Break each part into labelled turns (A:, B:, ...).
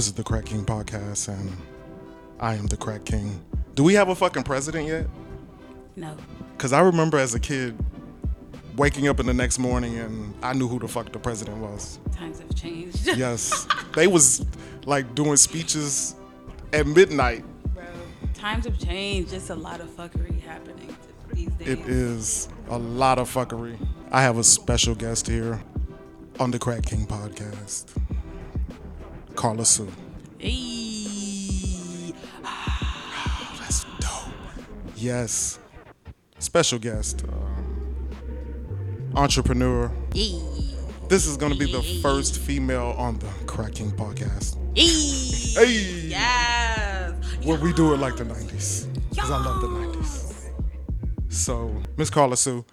A: This is the Crack King podcast, and I am the Crack King. Do we have a fucking president yet?
B: No.
A: Because I remember as a kid waking up in the next morning and I knew who the fuck the president was.
B: Times have changed.
A: Yes. they was like doing speeches at midnight.
B: Bro, times have changed. Just a lot of fuckery happening these days.
A: It is a lot of fuckery. I have a special guest here on the Crack King podcast. Carla Sue.
B: Hey.
A: That's dope. Yes. Special guest. Uh, entrepreneur.
B: Hey.
A: This is going to be the first female on the Crack King podcast.
B: Hey.
A: Hey.
B: Yes.
A: Well, we do it like the 90s. Because I love the 90s. So, Miss Carla Sue,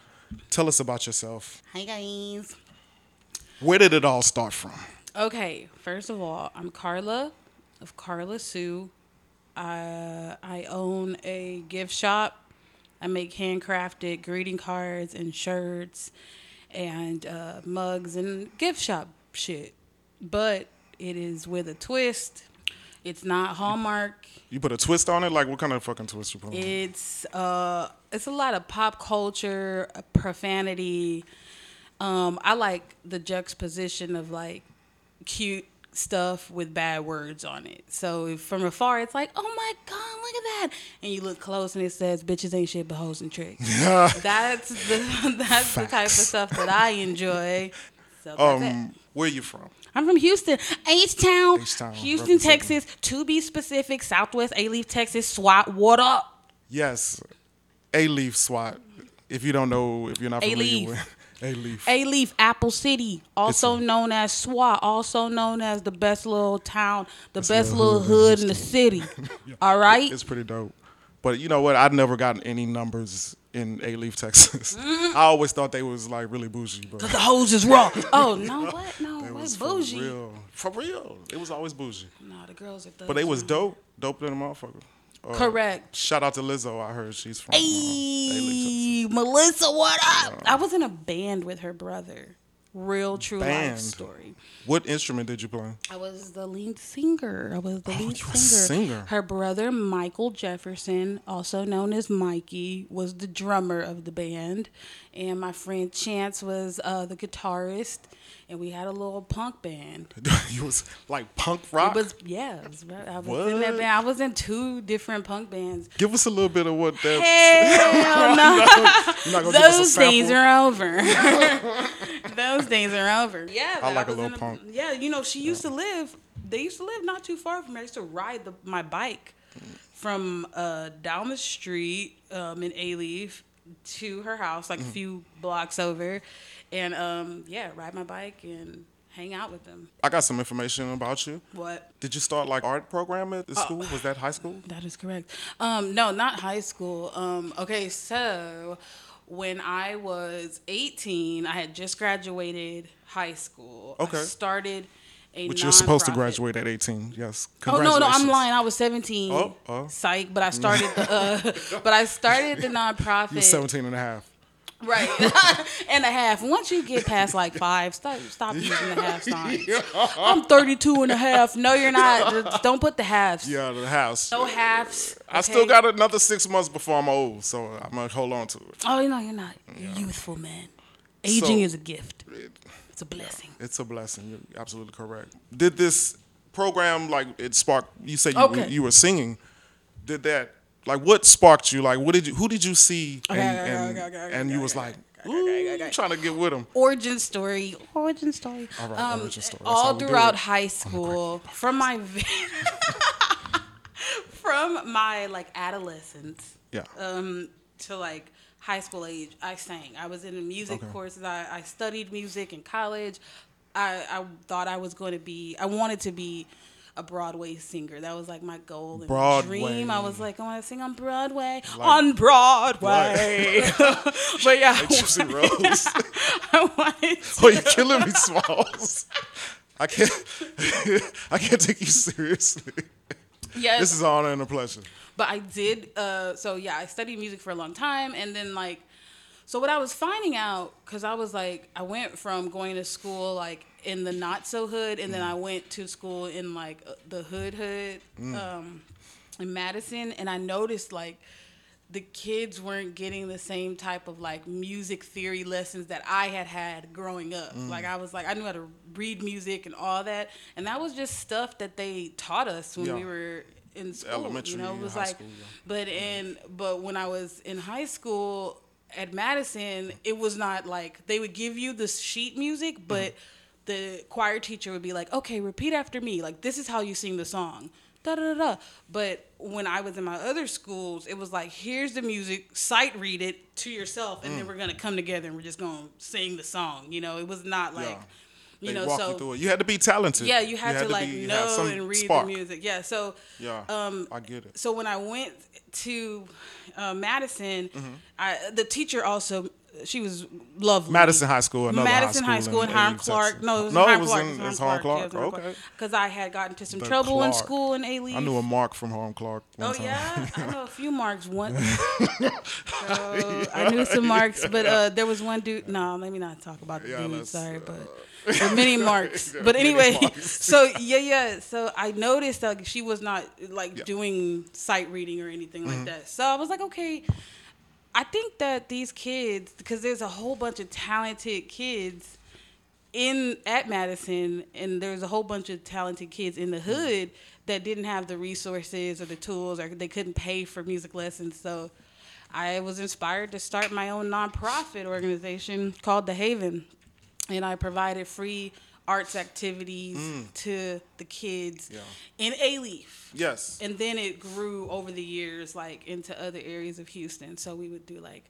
A: tell us about yourself.
B: Hi guys.
A: Where did it all start from?
B: Okay, first of all, I'm Carla of Carla Sue. Uh, I own a gift shop. I make handcrafted greeting cards and shirts and uh, mugs and gift shop shit. But it is with a twist. It's not Hallmark.
A: You put a twist on it? Like, what kind of fucking twist you put on it?
B: It's uh, it's a lot of pop culture, profanity. Um, I like the juxtaposition of like cute stuff with bad words on it. So if from afar, it's like, oh my god, look at that, and you look close and it says, "Bitches ain't shit but hoes and tricks." that's the that's the type of stuff that I enjoy. So.
A: Um, where are you from?
B: I'm from Houston, H Town, Houston. Texas. To be specific, Southwest Alief, Texas. SWAT, what up?
A: Yes, Alief SWAT. If you don't know, if you're not familiar
B: Alief.
A: with Alief,
B: A Leaf, Apple City, also
A: It's a-
B: known as SWAT, also known as the best little town, the
A: Best little hood in
B: hood in the city. All right?
A: it's pretty dope. But you know what? I've never gotten any numbers in Alief, Texas. I always thought they was like really bougie, but
B: The hoes is raw. Oh, no, what? No,
A: it
B: what
A: was
B: bougie?
A: for real. For real, it was always bougie.
B: No, the girls are thugs.
A: But they was dope, dope than a motherfucker. Uh,
B: Correct.
A: Shout out to Lizzo. I heard she's from uh, Alief,
B: Hey, Melissa, what up? I was in a band with her brother. Real true
A: Band?
B: life story.
A: What instrument did you play?
B: I was the lead singer. I was the
A: Oh,
B: lead singer.
A: singer.
B: Her brother, Michael Jefferson, also known as Mikey, was the drummer of the band. And my friend Chance was uh, the guitarist. And we had a little punk band.
A: you was like punk rock.
B: It was, yeah, it was, I was in that band. I was in two different punk bands.
A: Give us a little bit of what that.
B: Hell no.
A: You're not gonna give us a
B: Those days are over. Those days are over. Yeah,
A: I like a little
B: in
A: punk.
B: Yeah, you know, she used to live. They used to live not too far from me. I used to ride the, my bike from uh, down the street um, in Alief to her house, like
A: Mm-hmm.
B: a few blocks over, and um, yeah, ride my bike and hang out with them.
A: I got some information about you.
B: What?
A: Did you start like art program at the
B: Uh,
A: school? Was that high school?
B: That is correct. Um, no, not high school. Um, okay, so when I was 18, I had just graduated high school.
A: Okay.
B: I started a
A: Which you're supposed to graduate at 18. Yes.
B: Oh no, no, I'm lying. I was 17.
A: Oh, oh.
B: Psych, but I started the uh, but I started the nonprofit.
A: You're 17 and a half.
B: Right. and a half. Once you get past like five, stop stop using the half signs. I'm 32 and a half. No, you're not. Just don't put the halves.
A: Yeah, the house.
B: No halves.
A: I still got another six months before I'm old, so I'm gonna hold on to it.
B: Oh, no, you're not. You're youthful, man. Aging
A: So-
B: is a gift. It's a blessing.
A: It's a blessing. You're absolutely correct. Did this program like it sparked? You said you,
B: Okay.
A: you were singing. Did that like what sparked you? Like what did you? Who did you see? And,
B: Okay,
A: and,
B: okay, okay, okay,
A: and you was like, ooh, trying to get with him.
B: Origin story. Origin story.
A: All right,
B: Um,
A: origin story.
B: All throughout high school, from my from my like adolescence
A: Yeah.
B: um, to like high school age, I sang. I was in the music
A: Okay.
B: courses. I, I studied music in college. I, I thought I was going to be. I wanted to be a Broadway singer. That was like my goal and
A: Broadway.
B: dream. I was like, I want to sing on Broadway.
A: Like-
B: on Broadway. but yeah,
A: Juicy Rose.
B: I wanted to-
A: oh, you're killing me, Smalls. I can't. I can't take you seriously.
B: yes,
A: This is an honor and a pleasure.
B: But I did. Uh, so yeah, I studied music for a long time, and then like So what I was finding out, because I was like, I went from going to school like in the not so hood, and then
A: Mm.
B: I went to school in like uh, the hood hood
A: Mm.
B: um, in Madison, and I noticed like the kids weren't getting the same type of like music theory lessons that I had had growing up.
A: Mm.
B: Like I was like I knew how to read music and all that, and that was just stuff that they taught us when
A: Yeah.
B: we were in school.
A: Elementary
B: you know, it was like,
A: school, yeah.
B: but in but when I was in high school at Madison, it was not like they would give you the sheet music,
A: Mm-hmm.
B: but the choir teacher would be like, "Okay, repeat after me. Like this is how you sing the song." Da da da da. But when I was in my other schools, it was like, "Here's the music. Sight read it to yourself, and
A: Mm.
B: then we're gonna come together and we're just gonna sing the song." You know, it was not like,
A: Yeah.
B: You
A: They
B: know,
A: walk
B: so
A: you through it. You had to be talented.
B: yeah, you had, to, like
A: be-
B: know and read
A: spark.
B: the music. Yeah, so
A: Yeah,
B: um,
A: I get it.
B: so when I went to uh, Madison,
A: Mm-hmm.
B: I, the teacher also she was lovely.
A: Madison High School, another
B: Madison
A: high school in
B: in
A: Texas.
B: Clark. No, it was
A: No, it was
B: Clark.
A: in-
B: It was
A: Hiram Clark.
B: Yeah,
A: Okay.
B: Because I had gotten into some
A: The
B: trouble in school in A.
A: I knew a Mark from Hiram Clark.
B: Oh
A: time.
B: yeah, I know a few marks. One, so I knew some marks, but uh, there was one dude. No, let me not talk about the
A: Yeah,
B: dude. Sorry,
A: uh,
B: but there were many marks. but anyway, so yeah, yeah. So I noticed that she was not like
A: Yeah. Mm-hmm.
B: doing sight reading or anything like that. So I was like, okay. I think that these kids, because there's a whole bunch of talented kids in at Madison, and there's a whole bunch of talented kids in the
A: Mm-hmm.
B: hood that didn't have the resources or the tools, or they couldn't pay for music lessons. So I was inspired to start my own nonprofit organization called The Haven, and I provided free arts activities to the kids
A: Mm. Yeah.
B: in Alief
A: Yes.
B: and then it grew over the years like into other areas of Houston. So we would do like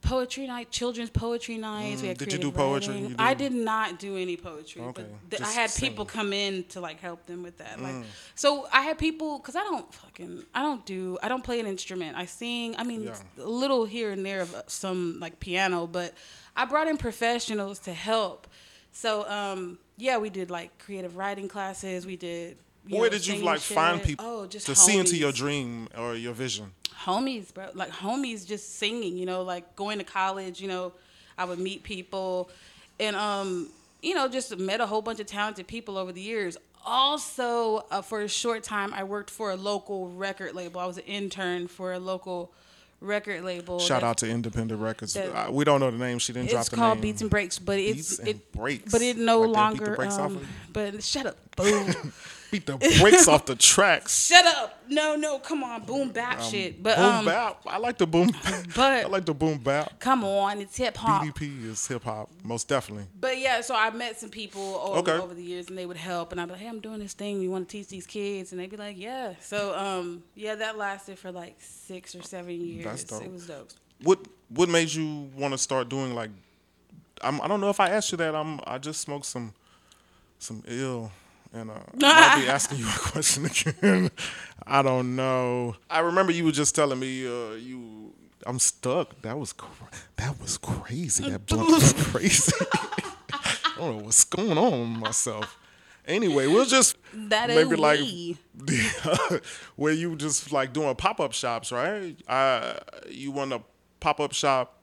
B: poetry night, children's poetry nights.
A: Mm, did you do poetry? You
B: I
A: did?
B: not do any poetry,
A: Okay,
B: but th- I had people
A: singing.
B: come in to like help them with that.
A: Mm.
B: Like, so I had people because I don't fucking I don't do I don't play an instrument. I sing. I mean,
A: Yeah.
B: a little here and there of uh, some like piano, but I brought in professionals to help. So um, yeah, we did like creative writing classes. We did.
A: Where
B: know,
A: did you like find people
B: Oh, just
A: to see into your dream or your vision?
B: homies, bro. Like homies, just singing. You know, like going to college. You know, I would meet people, and um, you know, just met a whole bunch of talented people over the years. Also, uh, for a short time, I worked for a local record label. I was an intern for a local record label.
A: Shout
B: that-
A: out to Independent Records.
B: that-
A: we don't know the name. She didn't drop the name. It's called.
B: Beats and Breaks, but it's
A: Beats
B: it
A: Breaks.
B: but it no
A: Like they beat the
B: longer. um, but shut up, boom.
A: Beat the brakes off the tracks.
B: Shut up! No, no, come on, boom bap shit. But
A: boom
B: um,
A: bap. I like the boom.
B: but-
A: I like the boom bap.
B: come on, it's hip hop.
A: BDP is hip hop, most definitely.
B: But yeah, so I met some people over,
A: Okay.
B: over the years, and they would help, and I'd be like, "Hey, I'm doing this thing. You want to teach these kids?" And they'd be like, "Yeah." So um, yeah, that lasted for like six or seven years.
A: That's dope.
B: It was dope.
A: What What made you want to start doing like? I'm, I don't know if I asked you that. I'm. I just smoked some, some ill, and uh, I'll be asking you a question again. I don't know. I remember you were just telling me uh, you. I'm stuck. That was cra- that was crazy. That blunt was crazy. I don't know what's going on with myself. Anyway, we'll just
B: That
A: maybe like where you just like doing pop up shops, right? Uh, you won a pop up shop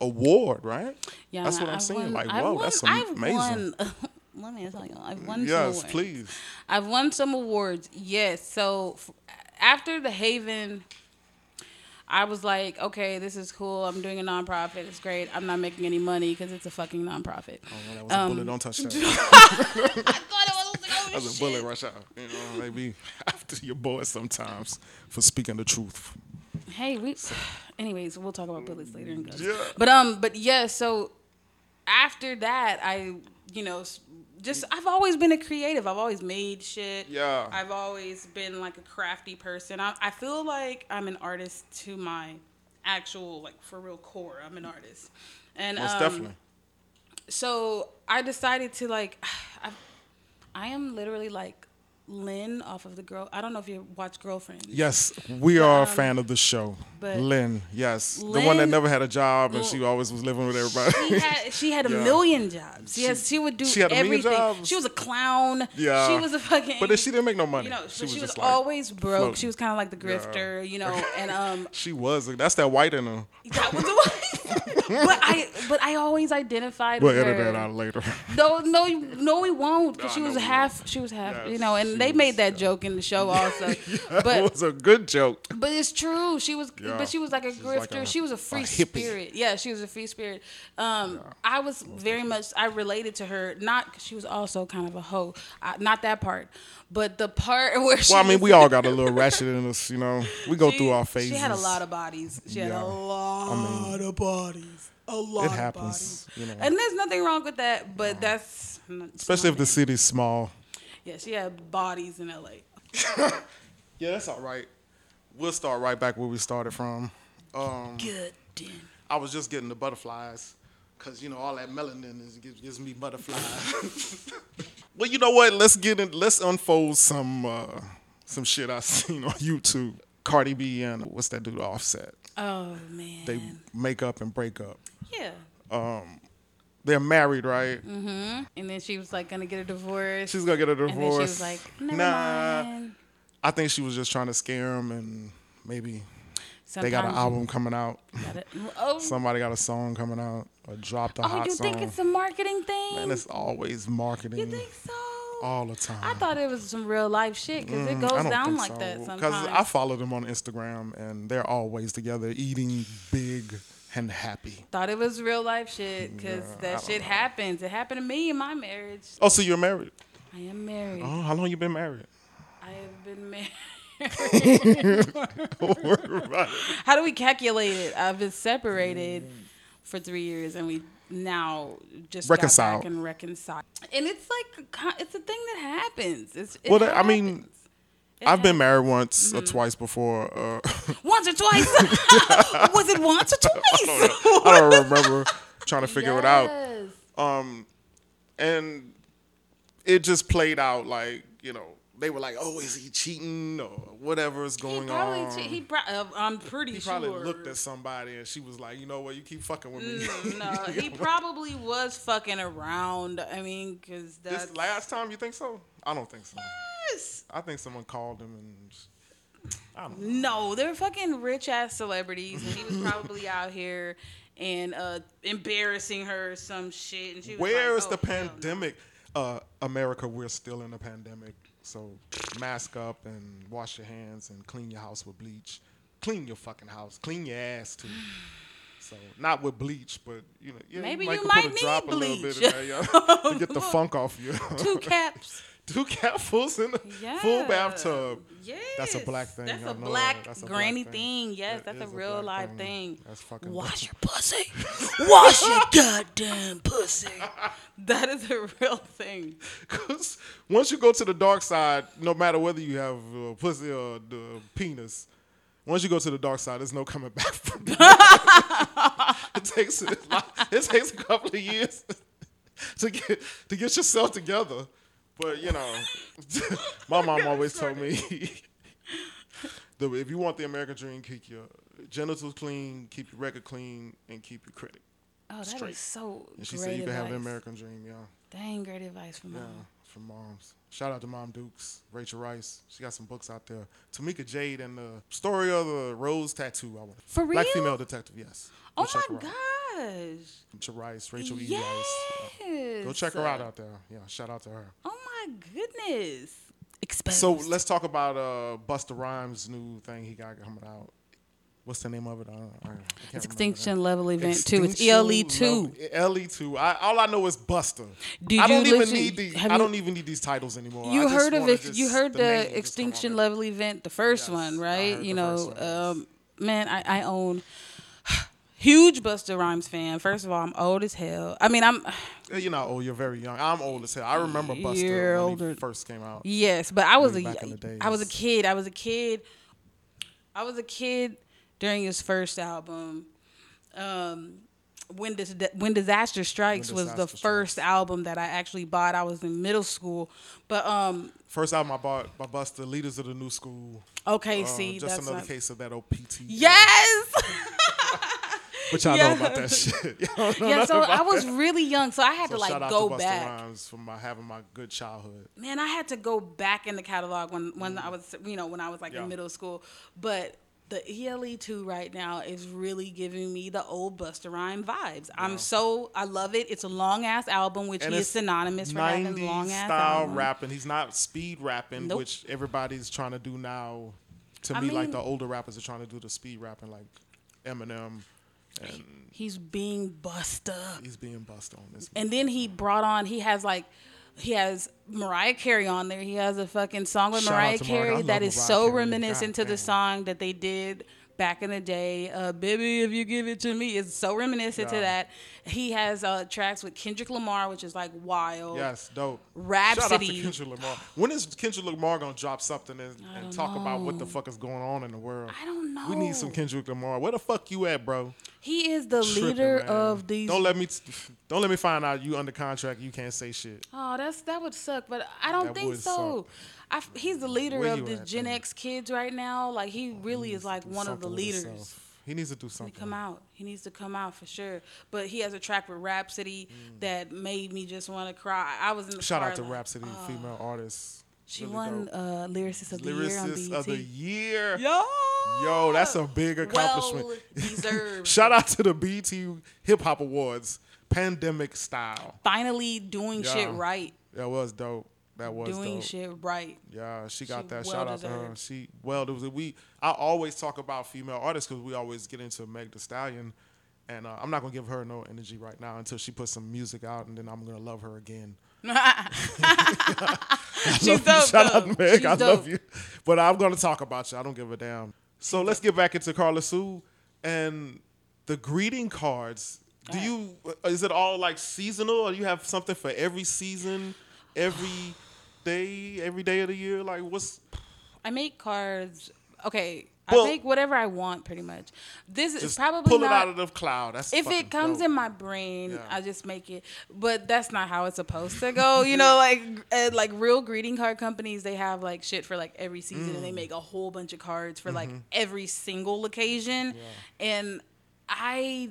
A: award, right?
B: Yeah,
A: that's what I'm
B: I've
A: saying.
B: won-
A: like, whoa,
B: won-
A: that's amazing.
B: Let me tell you, I've won. some
A: Yes,
B: awards.
A: please.
B: I've won some awards. Yes. So f- after the Haven, I was like, okay, this is cool. I'm doing a nonprofit. It's great. I'm not making any money because it's a fucking nonprofit.
A: Oh, no, that was a
B: Um,
A: bullet. Don't touch that.
B: I thought it was like, oh,
A: That's a
B: shit.
A: bullet rush out. You know, maybe after your boy sometimes for speaking the truth.
B: Hey, we. Anyways, we'll talk about bullets later. And guns.
A: Yeah.
B: But um, but yeah. So after that, I you know just I've always been a creative. I've always made shit.
A: Yeah.
B: I've always been like a crafty person. I I feel like I'm an artist to my actual like for real core. I'm an artist. And
A: Most
B: um,
A: definitely.
B: so I decided to like, I, I am literally like Lynn off of the girl. I don't know if you watch Girlfriend.
A: Yes, we are a fan of the show.
B: um, but
A: Lynn, yes, the one that never had a job and she always was living with everybody.
B: She had she had a
A: Yeah.
B: million jobs. Yes, she would do
A: she had a million
B: everything.
A: jobs?
B: She was a clown.
A: Yeah.
B: she was a fucking.
A: but then she didn't make no money.
B: you know,
A: she was
B: was
A: like,
B: always broke.
A: floating.
B: She was kind of like the grifter, you know, and um,
A: She was. That's that white in her.
B: that was the but I but I always identified
A: We'll
B: with
A: edit
B: her.
A: that out later.
B: No, no, no, we won't. Because
A: No,
B: she was half. She was half. You know, and they
A: was,
B: made that joke in the show also.
A: that
B: but
A: was a good joke.
B: but it's true. She was,
A: Yeah.
B: but she was like a
A: She's
B: grifter.
A: like a-
B: she was a
A: a
B: free
A: hippie.
B: spirit. Yeah, she was a free spirit. Um, I was very much. I related to her, not she was also kind of a hoe. I, not that part, but the part where she.
A: Well, I mean, we all got a little ratchet in us, you know. We go
B: she-
A: through our phases.
B: She had a lot of bodies. She had a lot of bodies. A lot
A: It
B: of
A: happens,
B: bodies.
A: you know.
B: And there's nothing wrong with that, but that's
A: Especially if the city's small.
B: Yeah, she had bodies in LA.
A: Yeah, that's all right. We'll start right back where we started from. Um,
B: Good. damn.
A: I was just getting the butterflies because you know all that melanin is, gives, gives me butterflies. well, you know what? Let's get in. Let's unfold some uh, some shit I seen on YouTube. Cardi B and what's that dude Offset?
B: Oh man.
A: They make up and break up.
B: yeah.
A: Um, they're married, right? Mm-hmm.
B: And then she was like gonna get a divorce.
A: She's gonna get a
B: and
A: divorce.
B: then she was like, Never
A: nah.
B: mind.
A: I think she was just trying to scare him, and maybe they got an album coming out.
B: gotta- oh,
A: Somebody got a song coming out or dropped a
B: oh,
A: hot
B: you think it's a marketing thing?
A: Man, it's always marketing
B: you think so?
A: all the time.
B: I thought it was some real life shit because it
A: Mm,
B: goes down like
A: so.
B: that
A: Because. I follow them on Instagram and they're always together eating big and happy.
B: thought it was real life shit because
A: I
B: that shit
A: know.
B: happens. It happened to me in my marriage.
A: Oh, so you're married?
B: I am married.
A: Oh, how long you been married?
B: I have been married.
A: Right.
B: How do we calculate it? I've been separated for three years, and we now just reconcile and reconciled. And it's like it's a thing that happens. It's, it
A: Well, that- I mean.
B: It
A: I've been married once
B: Mm-hmm.
A: or twice before. Uh,
B: once or twice. Was it once or twice?
A: I don't remember trying to figure it out.
B: Yes.
A: and it just played out like you know they were like, "Oh, is he cheating or whatever is
B: He
A: going
B: probably.
A: on?"
B: che- he pro- uh, I'm pretty
A: He
B: sure.
A: probably looked at somebody and she was like, "You know what? You keep fucking with me."
B: Mm, no, he probably was fucking around. I mean, because that's
A: this last time, you think so? I don't think so.
B: Yes.
A: I think someone called him and just- I don't know.
B: No, they're fucking rich ass celebrities, and he was probably out here and uh, embarrassing her or some shit. And she was
A: Where
B: like,
A: is
B: "Oh,
A: the
B: hell no."
A: pandemic? Uh, America, we're still in a pandemic. So mask up and wash your hands and clean your house with bleach. Clean your fucking house. Clean your ass too. So not with bleach, but you know, yeah,
B: Maybe
A: you might,
B: you
A: could
B: might
A: put a drop
B: need
A: a little bit in
B: bleach.
A: there, yeah, to get the funk off you.
B: Two caps.
A: Two capfuls in a
B: Yeah.
A: full bathtub.
B: Yes.
A: That's a black thing,
B: That's a black
A: that. That's a
B: granny
A: black thing.
B: thing. Yes,
A: That
B: that's a
A: a
B: real
A: black
B: life
A: thing.
B: thing.
A: That's fucking
B: Wash your pussy. Wash your goddamn pussy. That is a real thing.
A: Because once you go to the dark side, no matter whether you have a pussy or the penis, once you go to the dark side, there's no coming back from it. it takes it takes a couple of years to get to get yourself together. But you know, my mom always told me if you want the American dream, keep your genitals clean, keep your record clean, and keep your credit.
B: Oh, that is
A: Straight.
B: so
A: And she said you can have the. American dream, yeah.
B: Dang, great advice from
A: Yeah,
B: mom.
A: from moms. Shout out to Mom Dukes, Rachel Rice. She got some books out there. Tamika Jade and the story of the rose tattoo. I want
B: For real.
A: Black female detective. Yes.
B: Oh
A: Go
B: my gosh.
A: Rachel Rice, Rachel E. Rice. Yeah.
B: Yes.
A: Go check her out out there. Yeah, shout out to her.
B: Oh my goodness. Exposed.
A: So let's talk about uh, Busta Rhymes' new thing he got coming out. What's the name of it? I, I, I
B: It's Extinction. Level Event 2. It's
A: Extinction
B: ELE 2.
A: Level- LE two. I, all I know is Buster.
B: Did
A: I don't even need the.
B: have
A: I don't even need these titles anymore. I
B: You
A: just
B: heard of it.
A: just-
B: You heard
A: the
B: the,
A: name just come
B: Extinction Level Event, the first
A: Yes,
B: one,
A: I
B: right? You know, um, man, I, I own huge Busta Rhymes fan. First of all, I'm old as hell. I mean, I'm
A: You're not old. You're very young. I'm old as hell. I remember
B: Busta
A: when
B: older.
A: he first came out.
B: yes, but I was a
A: back in the
B: I was a kid. I was a kid. I was a kid during his first album. Um, when this when disaster strikes
A: When
B: was the
A: Disaster
B: first album that I actually bought. I was in middle school, but um,
A: First album I bought by Busta, Leaders of the New School.
B: okay,
A: Uh,
B: see,
A: just
B: that's
A: another
B: not,
A: case of that OPT.
B: yes.
A: Which I know
B: Yeah.
A: about that shit.
B: Yeah, so I was
A: that.
B: really young, so I had
A: So
B: to like go
A: to
B: back.
A: Rhymes for my having my good childhood.
B: Man, I had to go back in the catalog when when I was you know when I was like
A: Yeah.
B: in middle school. But the ELE two right now is really giving me the old Busta Rhyme vibes. I'm so I love it. It's a long ass album, which
A: And
B: he is synonymous for having
A: 90s
B: long ass
A: style rapping. He's not speed rapping,
B: Nope.
A: which everybody's trying to do now. To
B: I
A: me, like the older rappers are trying to do the speed rapping, like Eminem, and
B: He's being Busta.
A: he's being bust on this.
B: And then he brought on. He has like. He has Mariah Carey on there. He has a fucking song with
A: Shout
B: Mariah
A: to Mariah.
B: Carey that is
A: Mariah
B: so
A: Carey.
B: reminiscent
A: God
B: to the song that they did back in the day. Uh, Baby, if you give it to me, is so reminiscent to that. He has uh, tracks with Kendrick Lamar, which is like wild.
A: Yes, dope.
B: Rapsody.
A: Shout out to Kendrick Lamar. When is Kendrick Lamar gonna drop something and, and talk about what the fuck is going on in the world?
B: I don't know.
A: We need some Kendrick Lamar. Where the fuck you at, bro?
B: He is the
A: Tripping,
B: leader
A: man.
B: of these.
A: Don't let me. Don't let me find out you under contract. You can't say shit.
B: Oh, that's that would suck, but I don't
A: That
B: think so. I he's the leader
A: Where
B: of the
A: at,
B: Gen? X kids right now. Like he really is like one of the leaders.
A: He needs to do
B: He
A: something.
B: come out. He needs to come out for sure. But he has a track with Rapsody that made me just want to cry. I was in the
A: Mm. Shout out to
B: like,
A: Rapsody,
B: oh.
A: female artist.
B: She
A: Really
B: won
A: dope.
B: uh, lyricist of the year on
A: Lyricist
B: BET.
A: of the year.
B: Yo,
A: Yo, that's a big accomplishment.
B: Well deserved.
A: Shout out to the BET Hip Hop Awards, pandemic style.
B: Finally doing shit right.
A: That was dope. That was
B: Doing
A: dope.
B: shit right.
A: Yeah, she got
B: She
A: that.
B: well
A: Shout out to her. She well, there was a, we. I always talk about female artists because we always get into Meg The Stallion, and uh, I'm not gonna give her no energy right now until she puts some music out, and then I'm gonna love her again.
B: She's dope.
A: Shout out to Meg.
B: She's
A: I
B: dope.
A: love you, but I'm gonna talk about you. I don't give a damn. So let's get back into Carla Sue and the greeting cards. Do you is it all like seasonal, or you have something for every season, every day, every day of the year? Like what's
B: I make cards. Okay,
A: Well-
B: I make whatever I want, pretty much. This is probably
A: pull
B: not.
A: it out of the cloud? That's
B: if it comes
A: dope.
B: in my brain,
A: Yeah.
B: I just make it. But that's not how it's supposed to go. You know, like uh, like real greeting card companies, they have like shit for like every season,
A: Mm.
B: and they make a whole bunch of cards for like
A: Mm-hmm.
B: every single occasion. And I, I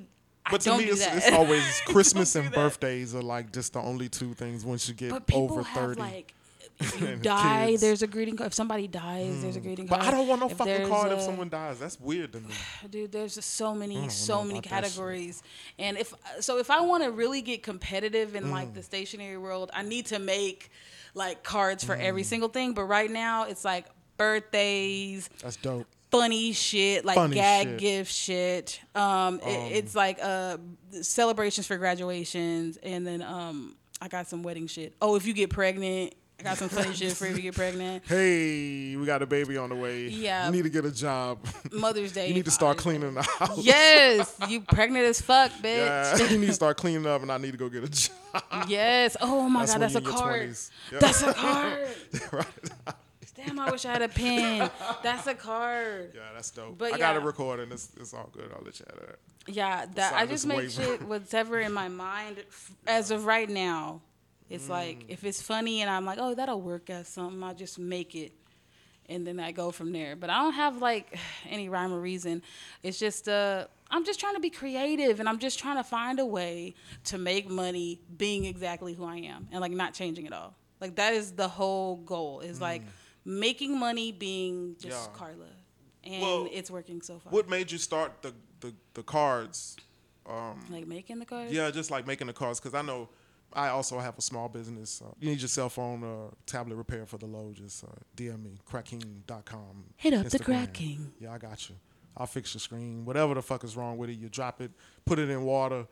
A: But to me, it's, it's always Christmas and birthdays are like just the only two things once you get
B: But people
A: over
B: have
A: thirty.
B: like. If you die,
A: kids.
B: there's a greeting card. If somebody dies, there's a greeting
A: Mm. but. I don't want no
B: If
A: fucking card if someone dies. That's weird to me.
B: dude there's just so many so many
A: about that shit.
B: categories and if so if i want to really get competitive in
A: Mm.
B: like the stationary world i need to make like cards for every
A: Mm.
B: single thing but right now it's like birthdays
A: That's dope.
B: Funny shit like
A: Funny
B: gag
A: shit.
B: gift shit um, it- it's like uh celebrations for graduations and then um i got some wedding shit oh if you get pregnant i got some funny shit for if you get pregnant
A: Hey, we got a baby on the way.
B: Yeah.
A: you need to get a job.
B: mother's day
A: you need to start cleaning the house.
B: yes you pregnant as fuck bitch
A: Yeah, you need to start cleaning up, and I need to go get a job.
B: Yes. Oh my
A: That's
B: god, that's a
A: you're in your
B: card. That's a card. Damn, I wish I had a pen. That's a card.
A: Yeah, that's dope.
B: But
A: I got it
B: yeah.
A: recorded. It's, it's all good. I'll let you have that.
B: Yeah, that I just make shit whatever in my mind as of right now. It's
A: Mm.
B: like if it's funny and I'm like, oh, that'll work as something. I'll just make it, and then I go from there. But I don't have like any rhyme or reason. It's just uh, I'm just trying to be creative, and I'm just trying to find a way to make money being exactly who I am, and like not changing at all. Like that is the whole goal. Is like making money being just.
A: Yeah.
B: Carla, and
A: Well,
B: it's working so far.
A: What made you start the the, the cards?
B: like making the cards.
A: Yeah, just like making the cards because I know I also have a small business. Uh, you need your cell phone uh, tablet repair for the low. Just uh, DM me, crackking.com.
B: Hit up the
A: Instagram.
B: Crack King.
A: Yeah, I got you. I'll fix your screen. Whatever the fuck is wrong with it, you drop it, put it in water.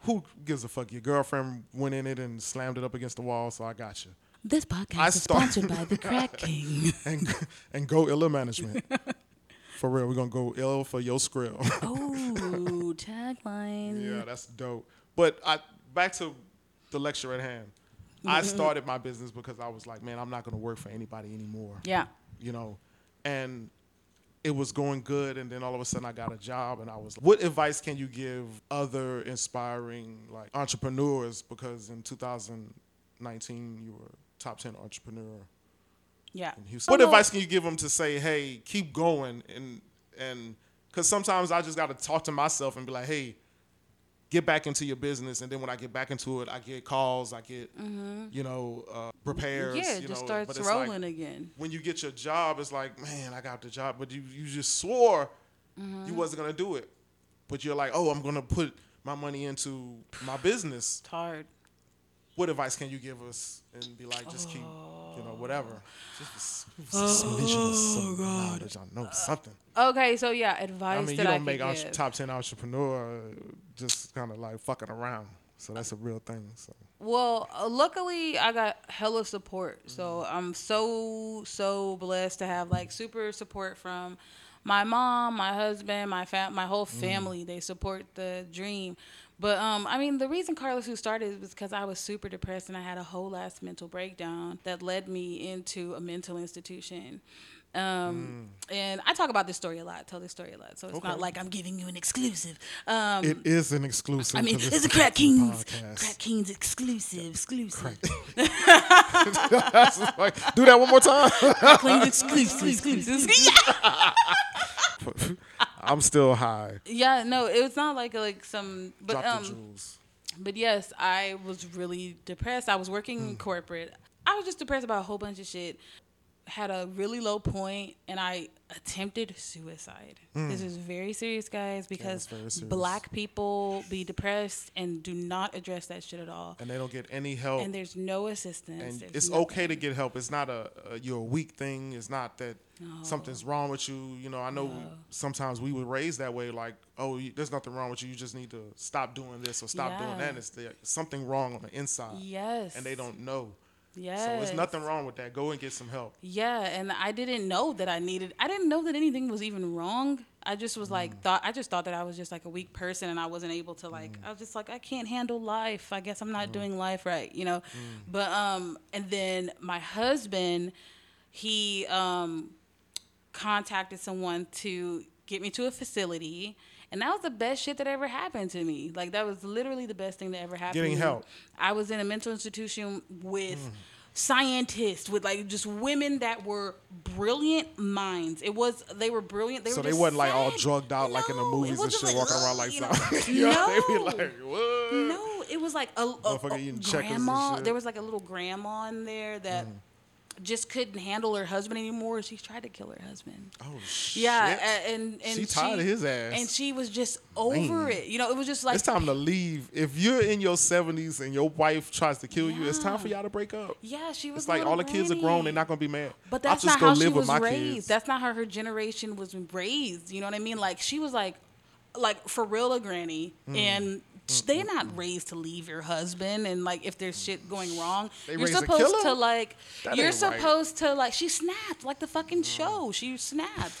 A: Who gives a fuck? Your girlfriend went in it and slammed it up against the wall, so I got you.
B: This podcast
A: I
B: is
A: start-
B: sponsored by the Crack King.
A: And and go Illa Management. for real, we're gonna go ill for your skrill.
B: Oh, tagline.
A: Yeah, that's dope. But I back to the lecture at hand. I started my business because I was like, man, I'm not going to work for anybody anymore.
B: Yeah.
A: You know, and it was going good, and then all of a sudden I got a job, and I was. like, What advice can you give other inspiring like entrepreneurs? Because in 2019 you were top 10 entrepreneur
B: Yeah.
A: in Houston. What advice can you give them to say, hey, keep going and and because sometimes I just got to talk to myself and be like, hey, get back into your business, and then when I get back into it, I get calls, I get you know uh, repairs.
B: Mm-hmm. Yeah,
A: you
B: it just
A: know,
B: starts
A: but it's like,
B: rolling again.
A: when you get your job, it's like, man, I got the job, but you, you just swore
B: Mm-hmm.
A: you wasn't gonna do it. But you're like, oh, I'm gonna put my money into my business.
B: It's hard.
A: What advice can you give us? And be like, just keep, you know, whatever. Just, just a
B: Oh,
A: smidgen of some knowledge. I know something.
B: Okay, so yeah, advice
A: I mean, you
B: that
A: don't
B: could
A: make
B: give.
A: top ten entrepreneur just kind of like fucking around. So that's a real thing. So
B: Well, uh, luckily I got hella support. So I'm so so blessed to have like super support from my mom, my husband, my fam, my whole family. They support the dream. But um, I mean, the reason Carla Sue started was because I was super depressed and I had a whole last mental breakdown that led me into a mental institution. Um, and I talk about this story a lot. Tell this story a lot. So it's not like I'm giving you an exclusive. Um,
A: it is an exclusive.
B: I mean, it's a Crack Kings,
A: podcast.
B: Crack Kings exclusive, exclusive.
A: Like, do that one more time.
B: Kings exclusive, exclusive.
A: I'm still high.
B: yeah, no, it was not like like some, but
A: Drop the
B: um,
A: jewels.
B: but yes, I was really depressed. I was working
A: Hmm.
B: in corporate. I was just depressed about a whole bunch of shit. Had a really low point, and I attempted suicide. Hmm. This is very serious, guys, because
A: very serious.
B: black people be depressed and do not address that shit at all.
A: And they don't get any help.
B: And there's no assistance.
A: and
B: there's
A: it's
B: nothing.
A: okay to get help. It's not a, a you're a weak thing. It's not that something's wrong with you. You know, I know sometimes we were raised that way. Like, oh, you, there's nothing wrong with you. You just need to stop doing this or stop doing that. And it's there, something wrong on the inside,
B: Yes.
A: and they don't know.
B: Yes.
A: So there's nothing wrong with that. Go and get some help.
B: Yeah, and I didn't know that I needed. I didn't know that anything was even wrong. I just was
A: Mm.
B: like thought. I just thought that I was just like a weak person, and I wasn't able to like.
A: Mm.
B: I was just like I can't handle life. I guess I'm not doing life right, you know. But um, and then my husband, he um, contacted someone to get me to a facility. And that was the best shit that ever happened to me. Like that was literally the best thing that ever happened.
A: Getting
B: to me.
A: help.
B: I was in a mental institution with
A: Mm.
B: scientists, with like just women that were brilliant minds. It was they were brilliant. They
A: So
B: were
A: they wasn't like all drugged out like in the
B: No,
A: movies and shit,
B: like,
A: walking around like
B: you know?
A: something. You know,
B: No.
A: like, what?
B: No, it was like a, a, a
A: eating checkers and
B: grandma. There was like a little grandma in there that
A: Mm.
B: Just couldn't handle her husband anymore. She tried to kill her husband.
A: Oh shit.
B: Yeah, and and
A: She tired of his ass.
B: and she was just over
A: Man.
B: it. You know, it was just like
A: it's time to leave. If you're in your 70s and your wife tries to kill you, it's time for y'all to break up.
B: yeah, she was.
A: It's like all the kids are grown, they're not gonna be mad.
B: But that's not how she was raised.
A: kids.
B: That's not how her generation was raised. You know what I mean? Like she was like, like for real a granny,
A: Mm.
B: and sh they're not raised to leave your husband. And like if there's shit going wrong,
A: They
B: you're
A: to
B: supposed to like,
A: That
B: you're
A: ain't right.
B: supposed to like. She snapped like the fucking show. She snapped.